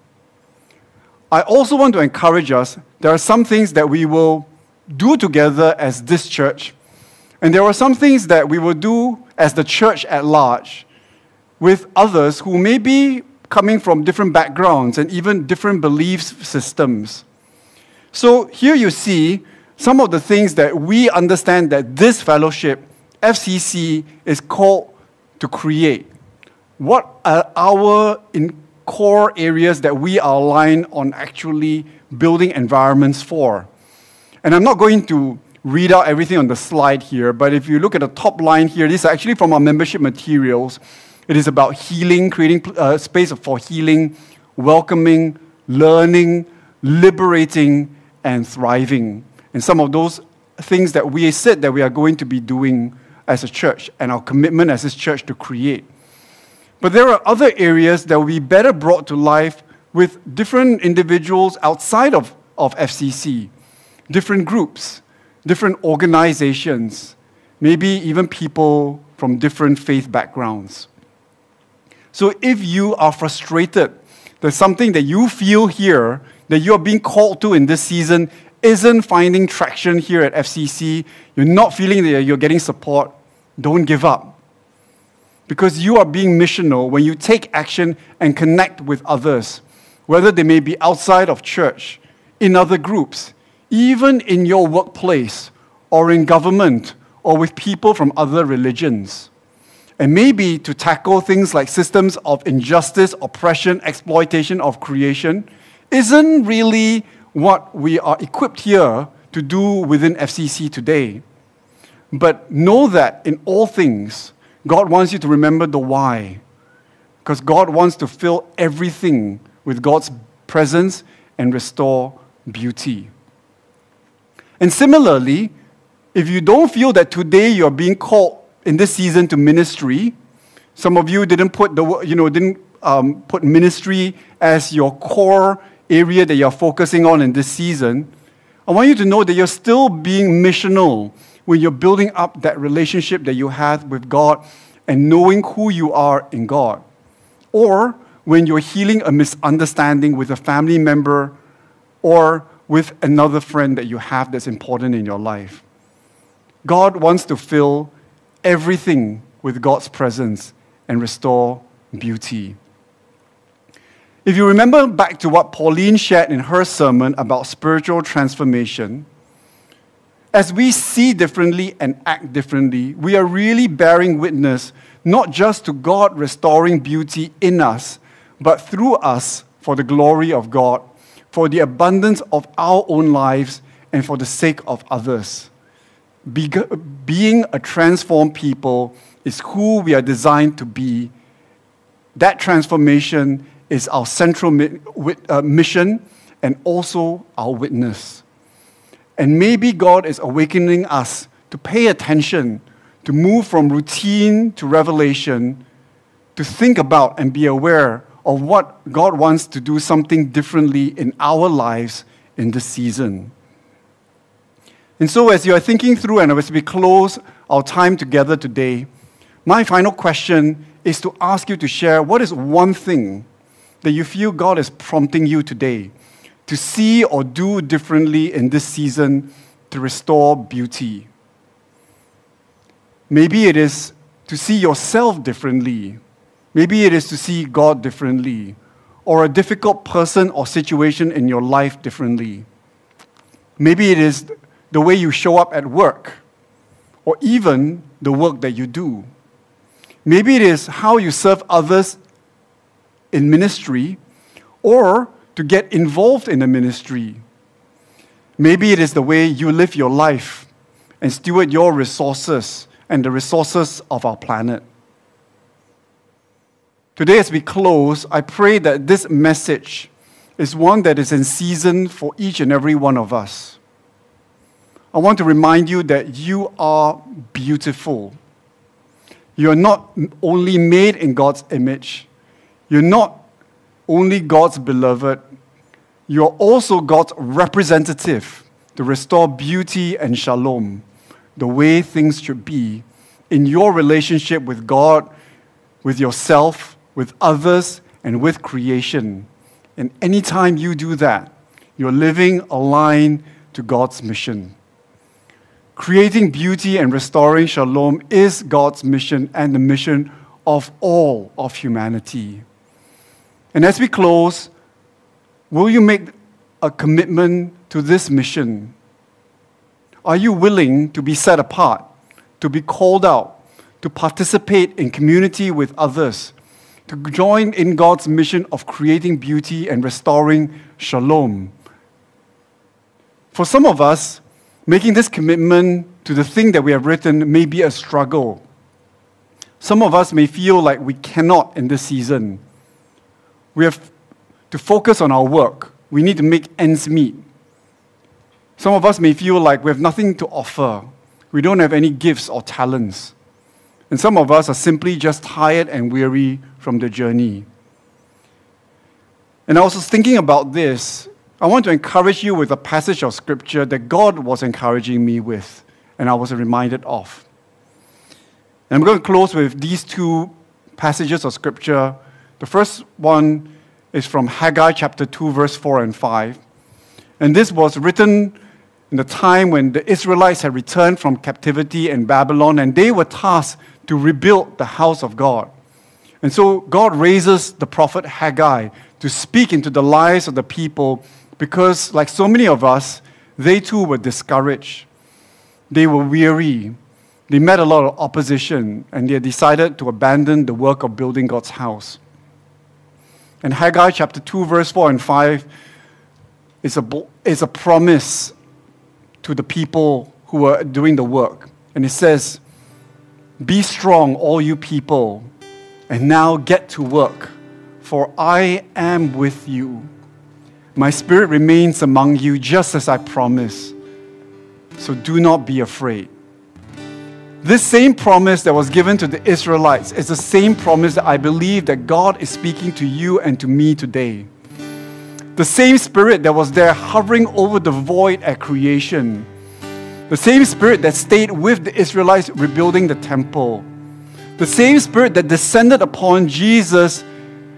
I also want to encourage us there are some things that we will do together as this church, and there are some things that we will do as the church at large with others who may be coming from different backgrounds and even different belief systems. So here you see some of the things that we understand that this fellowship, FCC, is called to create. What are our in core areas that we are aligned on actually building environments for? And I'm not going to read out everything on the slide here, but if you look at the top line here, this is actually from our membership materials. It is about healing, creating uh, space for healing, welcoming, learning, liberating, and thriving. And some of those things that we said that we are going to be doing as a church and our commitment as this church to create. But there are other areas that will be better brought to life with different individuals outside of, of FCC, different groups, different organizations, maybe even people from different faith backgrounds. So if you are frustrated that something that you feel here that you are being called to in this season isn't finding traction here at FCC, you're not feeling that you're getting support, don't give up. Because you are being missional when you take action and connect with others, whether they may be outside of church, in other groups, even in your workplace, or in government, or with people from other religions and maybe to tackle things like systems of injustice, oppression, exploitation of creation, isn't really what we are equipped here to do within FCC today. But know that in all things, God wants you to remember the why. Because God wants to fill everything with God's presence and restore beauty. And similarly, if you don't feel that today you're being called in this season to ministry. Some of you didn't put the you know didn't um, put ministry as your core area that you're focusing on in this season. I want you to know that you're still being missional when you're building up that relationship that you have with God and knowing who you are in God. Or when you're healing a misunderstanding with a family member or with another friend that you have that's important in your life. God wants to fill everything with God's presence and restore beauty. If you remember back to what Pauline shared in her sermon about spiritual transformation, as we see differently and act differently, we are really bearing witness not just to God restoring beauty in us, but through us for the glory of God, for the abundance of our own lives, and for the sake of others being a transformed people is who we are designed to be. That transformation is our central uh, mission and also our witness. And maybe God is awakening us to pay attention, to move from routine to revelation, to think about and be aware of what God wants to do something differently in our lives in this season. And so, as you are thinking through and as we close our time together today, my final question is to ask you to share what is one thing that you feel God is prompting you today to see or do differently in this season to restore beauty. Maybe it is to see yourself differently. Maybe it is to see God differently, or a difficult person or situation in your life differently. Maybe it is the way you show up at work, or even the work that you do. Maybe it is how you serve others in ministry or to get involved in the ministry. Maybe it is the way you live your life and steward your resources and the resources of our planet. Today, as we close, I pray that this message is one that is in season for each and every one of us. I want to remind you that you are beautiful. You are not only made in God's image, you're not only God's beloved, you're also God's representative to restore beauty and shalom, the way things should be in your relationship with God, with yourself, with others, and with creation. And anytime you do that, you're living aligned to God's mission. Creating beauty and restoring shalom is God's mission and the mission of all of humanity. And as we close, will you make a commitment to this mission? Are you willing to be set apart, to be called out, to participate in community with others, to join in God's mission of creating beauty and restoring shalom? For some of us, making this commitment to the thing that we have written may be a struggle. Some of us may feel like we cannot in this season. We have to focus on our work. We need to make ends meet. Some of us may feel like we have nothing to offer. We don't have any gifts or talents. And some of us are simply just tired and weary from the journey. And I was thinking about this. I want to encourage you with a passage of scripture that God was encouraging me with, and I was reminded of. And I'm going to close with these two passages of scripture. The first one is from Haggai chapter 2, verse 4 and 5. And this was written in the time when the Israelites had returned from captivity in Babylon and they were tasked to rebuild the house of God. And so God raises the prophet Haggai to speak into the lives of the people because, like so many of us, they too were discouraged. They were weary. They met a lot of opposition and they decided to abandon the work of building God's house. And Haggai chapter 2, verse 4 and 5 is a, is a promise to the people who were doing the work. And it says, Be strong, all you people, and now get to work, for I am with you. My spirit remains among you just as I promised. So do not be afraid. This same promise that was given to the Israelites is the same promise that I believe that God is speaking to you and to me today. The same spirit that was there hovering over the void at creation. The same spirit that stayed with the Israelites rebuilding the temple. The same spirit that descended upon Jesus.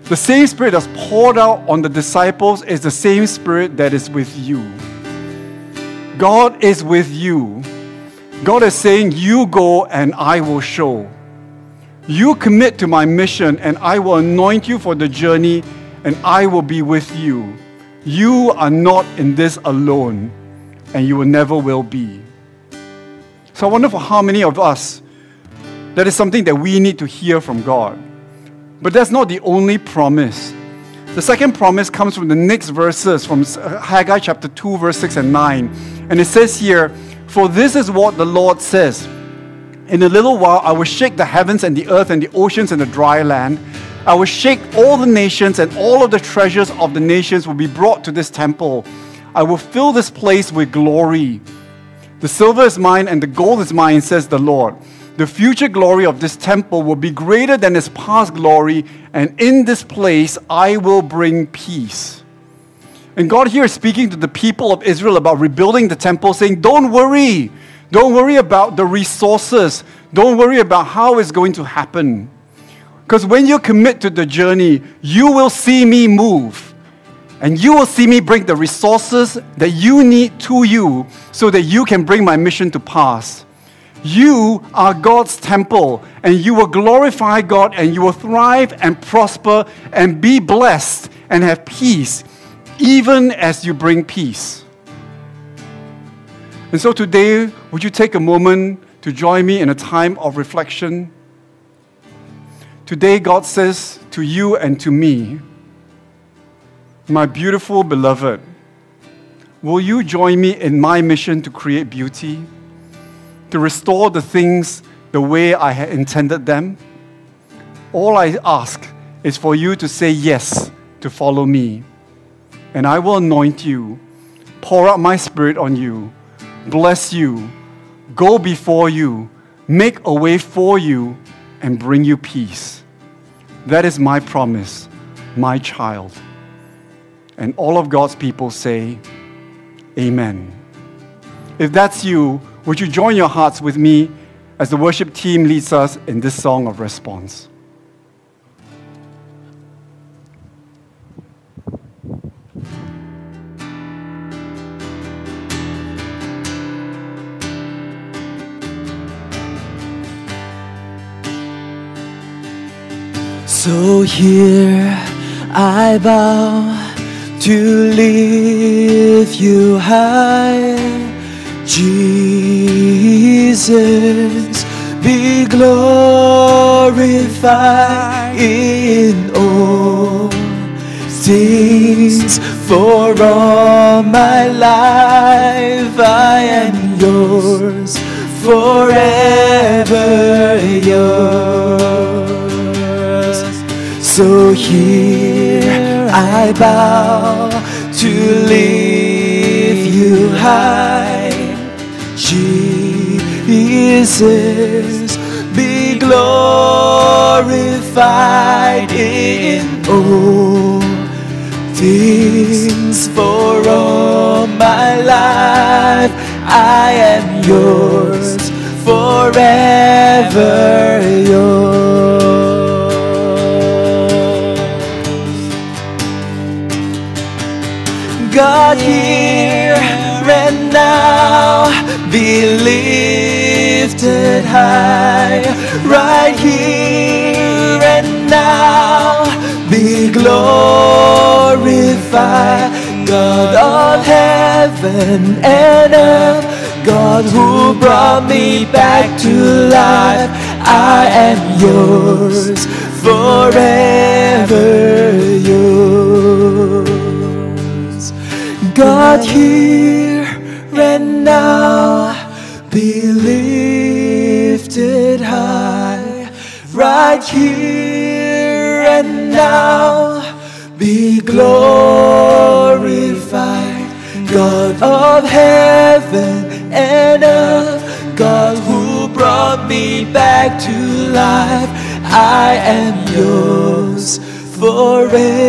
The same spirit that's poured out on the disciples is the same spirit that is with you. God is with you God is saying, You go and I will show. You commit to my mission and I will anoint you for the journey and I will be with you. You are not in this alone and you will never will be. So I wonder for how many of us that is something that we need to hear from God. But that's not the only promise. The second promise comes from the next verses from uh, Haggai chapter 2, verse 6 and 9. And it says here, for this is what the Lord says In a little while I will shake the heavens and the earth and the oceans and the dry land. I will shake all the nations, and all of the treasures of the nations will be brought to this temple. I will fill this place with glory. The silver is mine and the gold is mine, says the Lord. The future glory of this temple will be greater than its past glory, and in this place I will bring peace. And God here is speaking to the people of Israel about rebuilding the temple, saying, Don't worry. Don't worry about the resources. Don't worry about how it's going to happen. Because when you commit to the journey, you will see me move. And you will see me bring the resources that you need to you so that you can bring my mission to pass. You are God's temple, and you will glorify God, and you will thrive and prosper and be blessed and have peace even as you bring peace. And so today, would you take a moment to join me in a time of reflection? Today, God says to you and to me, My beautiful beloved, will you join me in my mission to create beauty, to restore the things the way I had intended them? All I ask is for you to say yes to follow me and I will anoint you, pour out my spirit on you, bless you, go before you, make a way for you, and bring you peace. That is my promise, my child. And all of God's people say, Amen. If that's you, would you join your hearts with me as the worship team leads us in this song of response? So here I bow to lift you high, Jesus. Be glorified in all things for all my life. I am yours forever yours. So here I bow to lift you high, Jesus. Be glorified in all things for all my life. I am yours forever yours. God here and now. Be lifted high right here and now. Be glorified God of heaven and earth. God who brought me back to life. I am yours forever yours God here and now be lifted high. Right here and now be glorified. God of heaven and earth God who brought me back to life. I am yours forever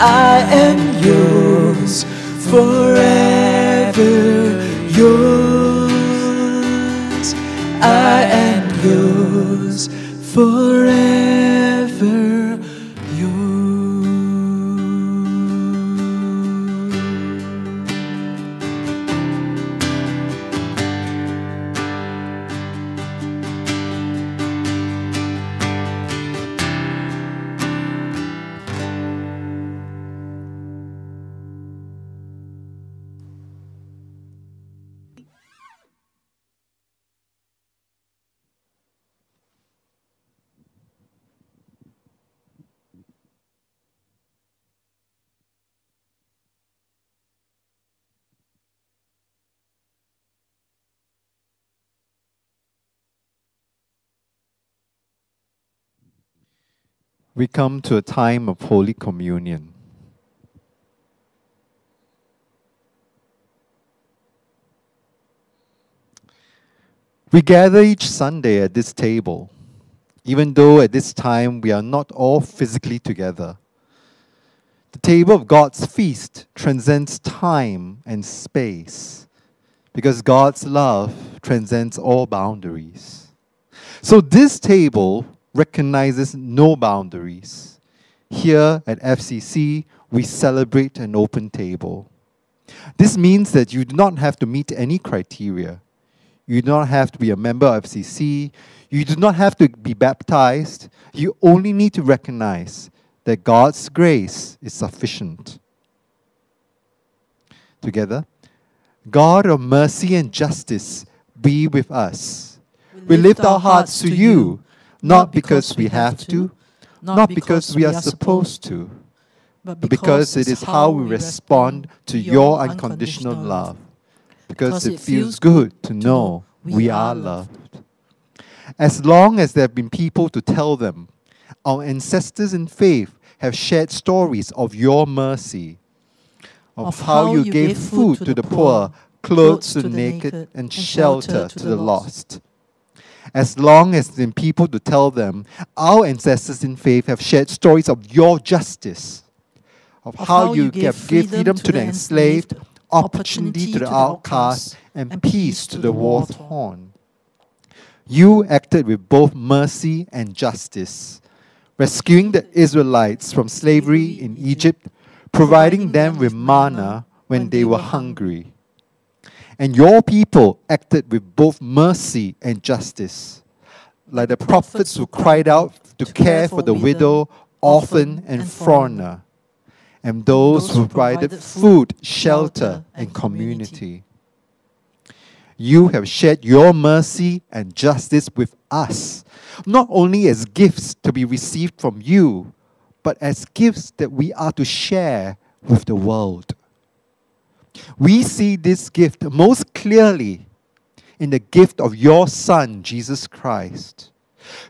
I am yours forever yours. I am yours forever We come to a time of Holy Communion. We gather each Sunday at this table, even though at this time we are not all physically together. The table of God's feast transcends time and space because God's love transcends all boundaries. So this table recognizes no boundaries. Here at FCC, we celebrate an open table. This means that you do not have to meet any criteria. You do not have to be a member of FCC. You do not have to be baptized. You only need to recognize that God's grace is sufficient. Together, God of mercy and justice be with us. We lift our hearts to you, not because we have to, not because we are supposed to, but because it is how we respond to your unconditional love. Because it feels good to know we are loved. As long as there have been people to tell them, our ancestors in faith have shared stories of your mercy, of, how you gave food to the poor, clothes to the naked, and shelter to the lost. As long as the people to tell them, our ancestors in faith have shared stories of your justice, of, how, you gave freedom to the enslaved, opportunity to the outcast, and peace to the war torn. You acted with both mercy and justice, rescuing the Israelites from slavery in Egypt, providing them with manna when they were hungry. And your people acted with both mercy and justice, like the prophets who cried out to care for the widow, orphan, and foreigner, and those who provided food, shelter, and community. You have shared your mercy and justice with us, not only as gifts to be received from you, but as gifts that we are to share with the world. We see this gift most clearly in the gift of your Son, Jesus Christ.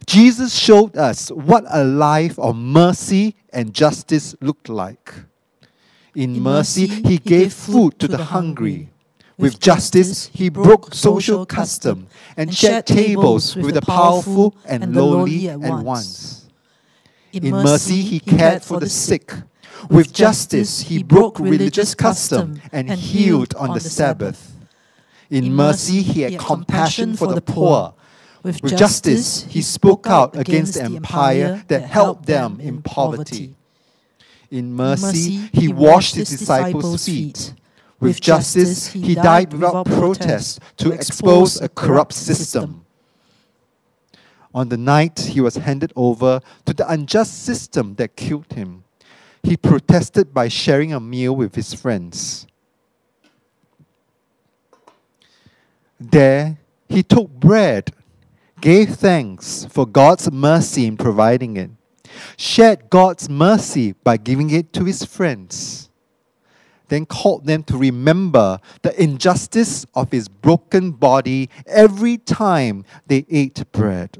Jesus showed us what a life of mercy and justice looked like. In, In mercy, mercy, he gave food to the hungry. With justice, he broke social custom and shared tables with the powerful and lowly at once. In mercy, he cared for the sick. With justice, he broke religious custom and healed on the Sabbath. In mercy, he had compassion for the poor. With justice, he spoke out against the empire that held them in poverty. In mercy, he washed his disciples' feet. With justice, he died without protest to expose a corrupt system. On the night he was handed over to the unjust system that killed him, he protested by sharing a meal with his friends. There, he took bread, gave thanks for God's mercy in providing it, shared God's mercy by giving it to his friends, then called them to remember the injustice of his broken body every time they ate bread.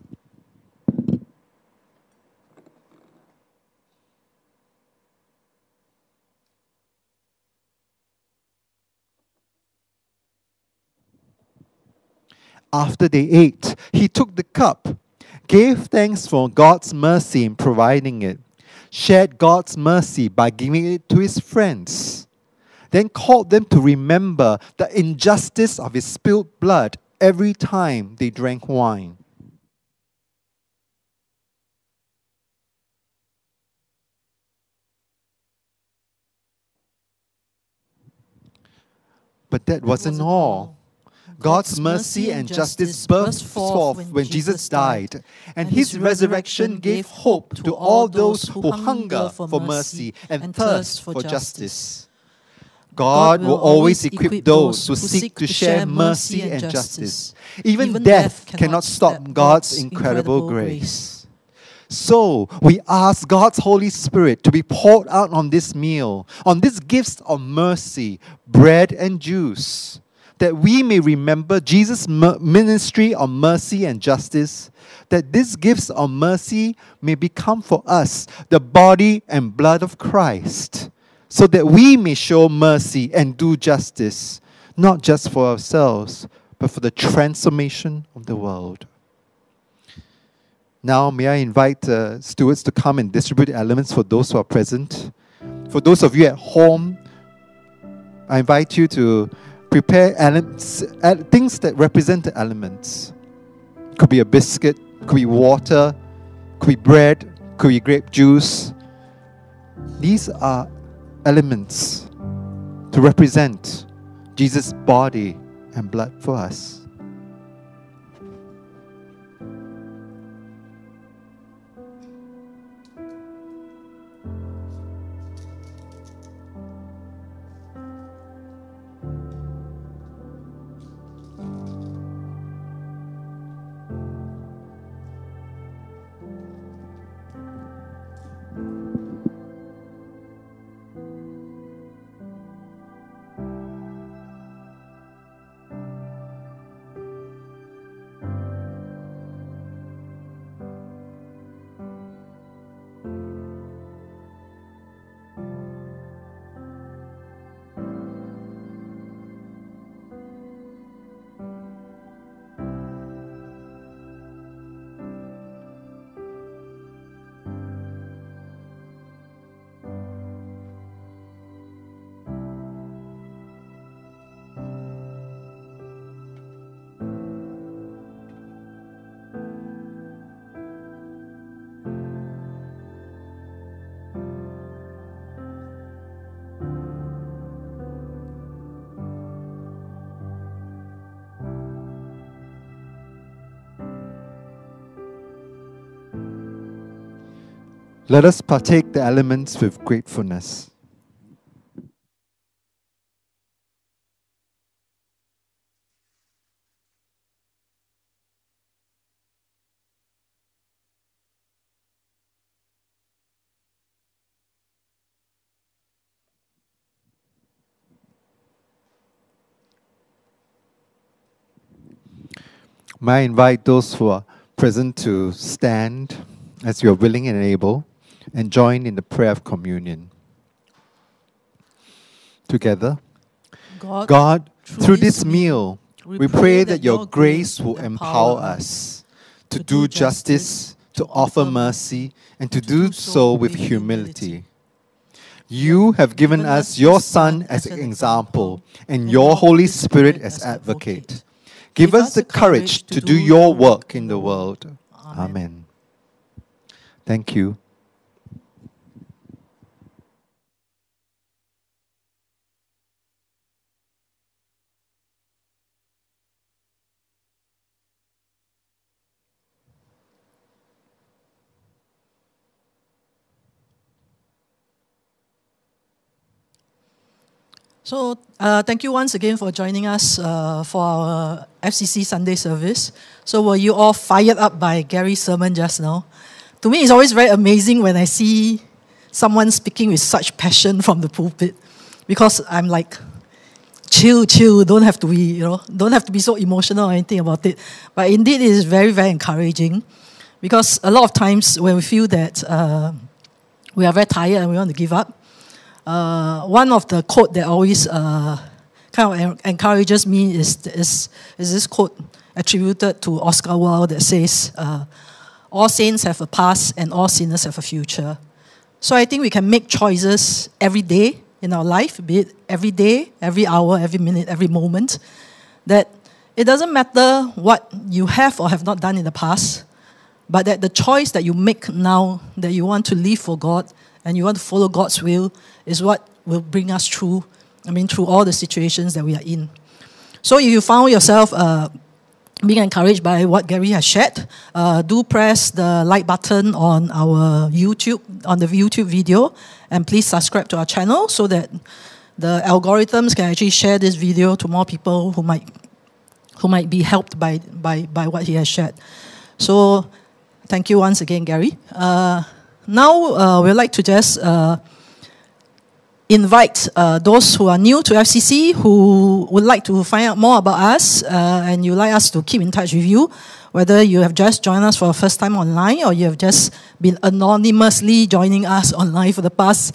After they ate, he took the cup, gave thanks for God's mercy in providing it, shared God's mercy by giving it to his friends, then called them to remember the injustice of his spilled blood every time they drank wine. But that wasn't all. God's mercy and justice burst forth when Jesus died, and his resurrection gave hope to all those who hunger for mercy and thirst for justice. God will always equip those who seek to share mercy and justice. Even death cannot stop God's incredible grace. So we ask God's Holy Spirit to be poured out on this meal, on these gifts of mercy, bread and juice that we may remember Jesus' ministry of mercy and justice, that these gifts of mercy may become for us the body and blood of Christ, so that we may show mercy and do justice, not just for ourselves, but for the transformation of the world. Now, may I invite uh, stewards to come and distribute elements for those who are present. For those of you at home, I invite you to prepare elements, uh, things that represent the elements. Could be a biscuit, could be water, could be bread, could be grape juice. These are elements to represent Jesus' body and blood for us. Let us partake the elements with gratefulness. May I invite those who are present to stand as you are willing and able and join in the prayer of communion. Together, God, God, through through this this meal, we pray that your grace will empower us to do justice, to offer mercy, and to do so with humility. You have given us your Son as an example and your Holy Spirit as advocate. Give us the courage to do your work in the world. Amen. Thank you. So, uh, thank you once again for joining us uh, for our FCC Sunday service. So, were you all fired up by Gary's sermon just now? To me, it's always very amazing when I see someone speaking with such passion <laughs> from the pulpit, because I'm like, chill, chill. Don't have to be, you know, don't have to be so emotional or anything about it. But indeed, it is very, very encouraging, because a lot of times when we feel that uh, we are very tired and we want to give up, uh, one of the quote that always uh, kind of encourages me is, is, is this quote attributed to Oscar Wilde that says, uh, All saints have a past and all sinners have a future. So I think we can make choices every day in our life, be it every day, every hour, every minute, every moment, that it doesn't matter what you have or have not done in the past, but that the choice that you make now that you want to live for God and you want to follow God's will is what will bring us through, I mean, through all the situations that we are in. So if you found yourself uh, being encouraged by what Gary has shared, uh, do press the like button on our YouTube, on the YouTube video, and please subscribe to our channel so that the algorithms can actually share this video to more people who might who might be helped by by, by what he has shared. So thank you once again, Gary. Uh, now uh, we'd like to just uh, invite uh, those who are new to FCC who would like to find out more about us uh, and you'd like us to keep in touch with you, whether you have just joined us for the first time online or you have just been anonymously joining us <laughs> online for the past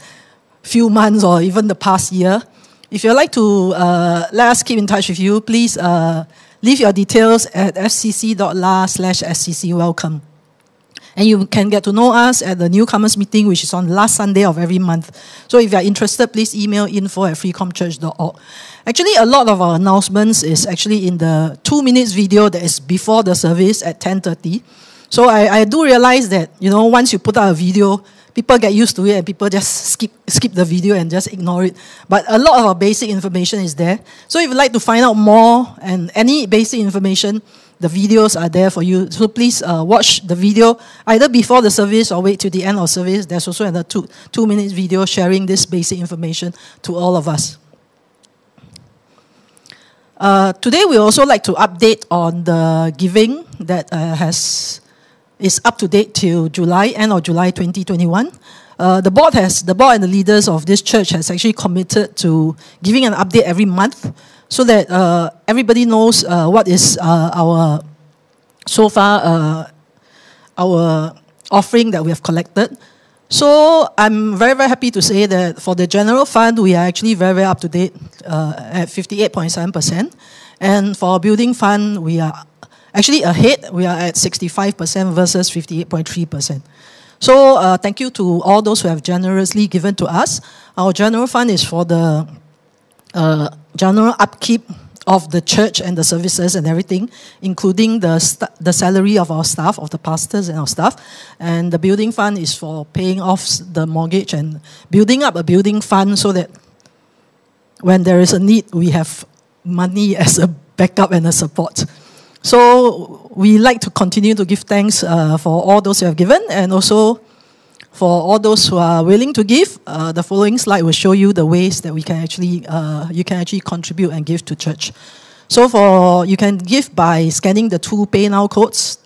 few months or even the past year. If you'd like to uh, let us keep in touch with you, please uh, leave your details at fcc.la slash scc welcome. And you can get to know us at the newcomers meeting, which is on last Sunday of every month. So if you are interested, please email info at freecomchurch.org. Actually, a lot of our announcements is actually in the two minutes video that is before the service at 10.30. So I, I do realize that, you know, once you put out a video, people get used to it and people just skip, skip the video and just ignore it. But a lot of our basic information is there. So if you'd like to find out more and any basic information, the videos are there for you. So please uh, watch the video either before the service or wait till the end of service. There's also another two, two minutes video sharing this basic information to all of us. Uh, today we also like to update on the giving that uh, has is up to date till July, end of July 2021. Uh, the board has the board and the leaders of this church has actually committed to giving an update every month so that uh, everybody knows uh, what is uh, our so far uh, our offering that we have collected. So I'm very very happy to say that for the general fund we are actually very very up to date uh, at 58.7 percent, and for building fund we are actually ahead. We are at 65 percent versus 58.3 percent. So uh, thank you to all those who have generously given to us. Our general fund is for the uh, general upkeep of the church and the services and everything, including the, the salary of our staff, of the pastors and our staff. And the building fund is for paying off the mortgage and building up a building fund so that when there is a need, we have money <laughs> as a backup and a support. So we like to continue to give thanks uh, for all those who have given and also For all those who are willing to give, uh, the following slide will show you the ways that we can actually uh, you can actually contribute and give to church. So for you can give by scanning the two PayNow codes.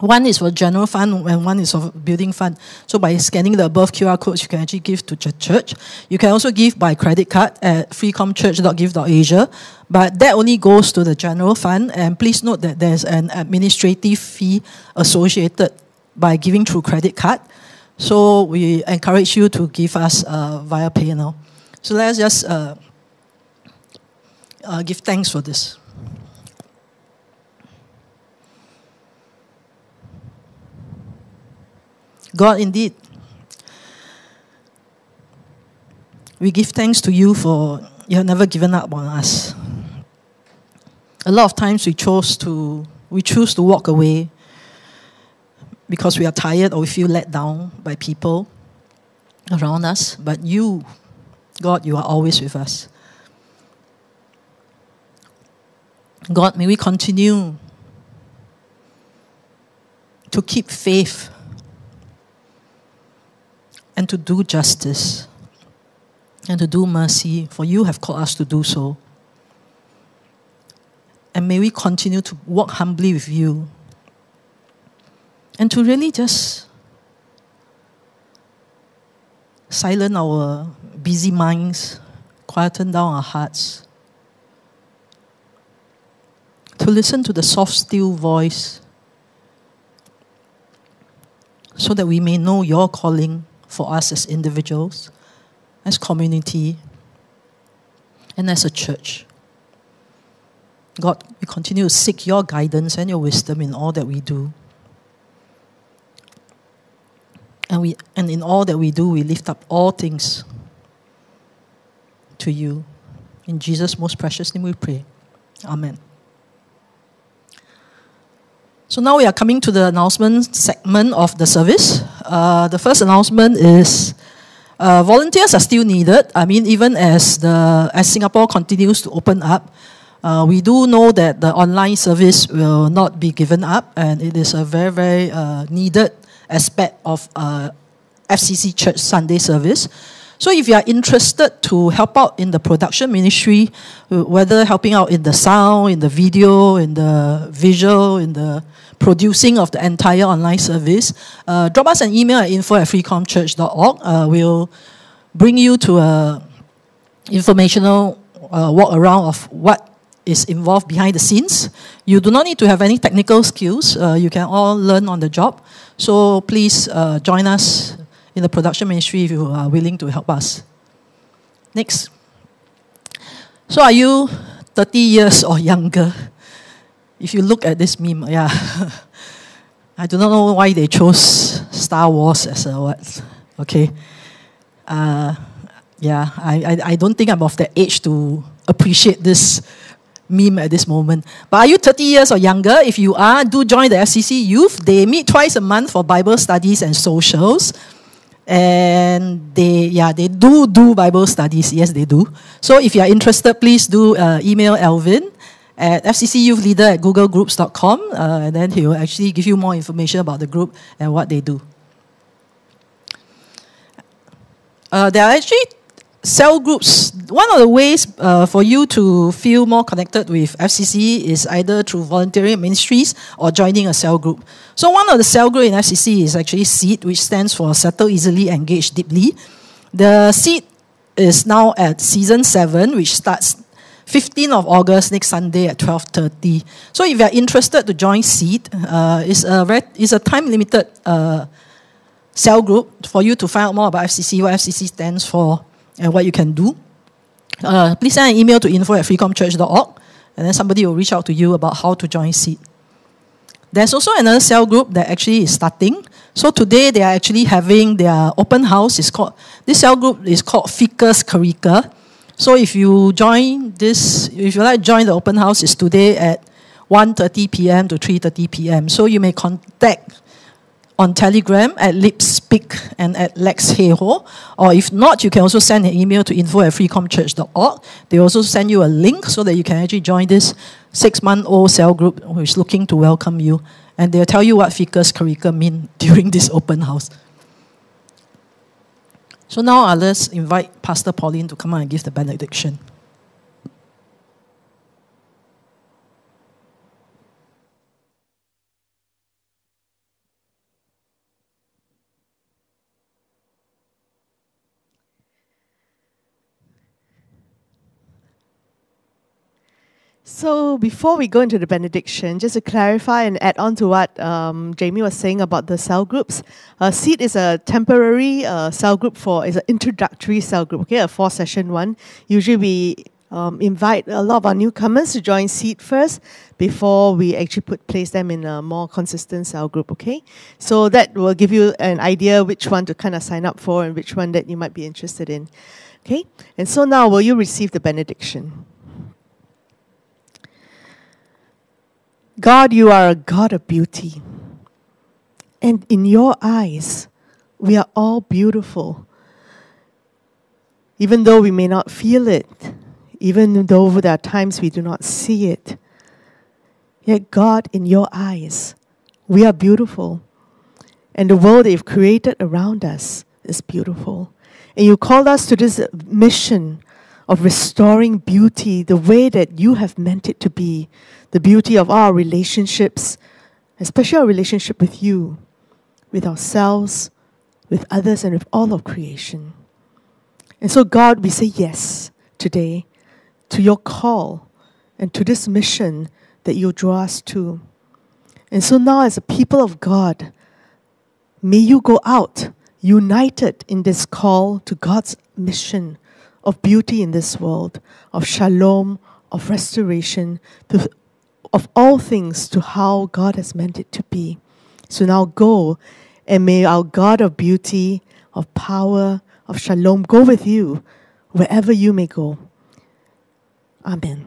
One is for general fund and one is for building fund. So by scanning the above QR codes, you can actually give to ch- church. You can also give by credit card at freecomchurch.give.asia, but that only goes to the general fund. And please note that there's an administrative fee associated by giving through credit card. So we encourage you to give us uh, via PayNow. So let's just uh, uh, give thanks for this. God, indeed, we give thanks to you for you have never given up on us. A lot of times we chose to we choose to walk away because we are tired or we feel let down by people around us. But you, God, you are always with us. God, may we continue to keep faith and to do justice and to do mercy, for you have called us to do so. And may we continue to walk humbly with you and to really just silence our busy minds, quieten down our hearts, to listen to the soft, still voice, so that we may know your calling for us as individuals, as community, and as a church. God, we continue to seek your guidance and your wisdom in all that we do. And, we, and in all that we do, we lift up all things to you. In Jesus' most precious name we pray. Amen. So now we are coming to the announcement segment of the service. Uh, the first announcement is uh, volunteers are still needed. I mean, even as the as Singapore continues to open up, uh, we do know that the online service will not be given up, and it is a very very uh, needed aspect of uh, FCC Church Sunday service. So if you are interested to help out in the production ministry, uh, whether helping out in the sound, in the video, in the visual, in the producing of the entire online service, uh, drop us an email at info at freecomchurch.org. Uh, we'll bring you to a informational uh, walk around of what is involved behind the scenes. You do not need to have any technical skills. Uh, you can all learn on the job. So please uh, join us in the production ministry if you are willing to help us. Next. So are you 30 years or younger? If you look at this meme, yeah. <laughs> I do not know why they chose Star Wars as a what. Okay. Uh, yeah, I, I, I don't think I'm of the age to appreciate this meme at this moment. But are you 30 years or younger? If you are, do join the FCC Youth. They meet twice a month for Bible studies and socials. And they, yeah, they do do Bible studies. Yes, they do. So if you are interested, please do uh, email Elvin at fccyouthleader at googlegroups.com. Uh, and then he will actually give you more information about the group and what they do. Uh, there are actually cell groups, one of the ways uh, for you to feel more connected with FCC is either through volunteering ministries or joining a cell group. So one of the cell group in FCC is actually SEED, which stands for Settle Easily, Engage Deeply. The SEED is now at season 7, which starts 15th of August next Sunday at 12.30. So if you're interested to join SEED, uh, it's, a it's a time-limited uh, cell group for you to find out more about FCC, what FCC stands for, and what you can do. Uh, please send an email to info at freecomchurch.org and then somebody will reach out to you about how to join SEED. There's also another cell group that actually is starting. So today they are actually having their open house. It's called this cell group is called Ficus Carica. So if you join this, if you like join the open house, it's today at 1.30 p.m. to 3.30 p.m. So you may contact on Telegram at Lipspeak and at Lex Heho. Or if not, you can also send an email to info at freecomchurch.org. They also send you a link so that you can actually join this six-month-old cell group who is looking to welcome you. And they'll tell you what Ficus Carica mean <laughs> during this open house. So now uh, let's invite Pastor Pauline to come on and give the benediction. So before we go into the benediction, just to clarify and add on to what um, Jamie was saying about the cell groups, uh, SEED is a temporary uh, cell group for is an introductory cell group. Okay, a four session one. Usually we um, invite a lot of our newcomers to join SEED first before we actually put place them in a more consistent cell group. Okay, so that will give you an idea which one to kind of sign up for and which one that you might be interested in. Okay, and so now will you receive the benediction? God, you are a God of beauty. And in your eyes, we are all beautiful. Even though we may not feel it, even though there are times we do not see it, yet, God, in your eyes, we are beautiful. And the world that you've created around us is beautiful. And you called us to this mission of restoring beauty the way that you have meant it to be the beauty of our relationships, especially our relationship with you, with ourselves, with others, and with all of creation. And so, God, we say yes today to your call and to this mission that you draw us to. And so now, as a people of God, may you go out united in this call to God's mission of beauty in this world, of shalom, of restoration, to of all things to how God has meant it to be. So now go, and may our God of beauty, of power, of shalom go with you wherever you may go. Amen.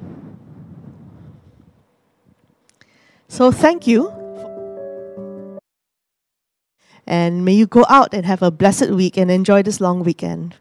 So thank you. And may you go out and have a blessed week and enjoy this long weekend.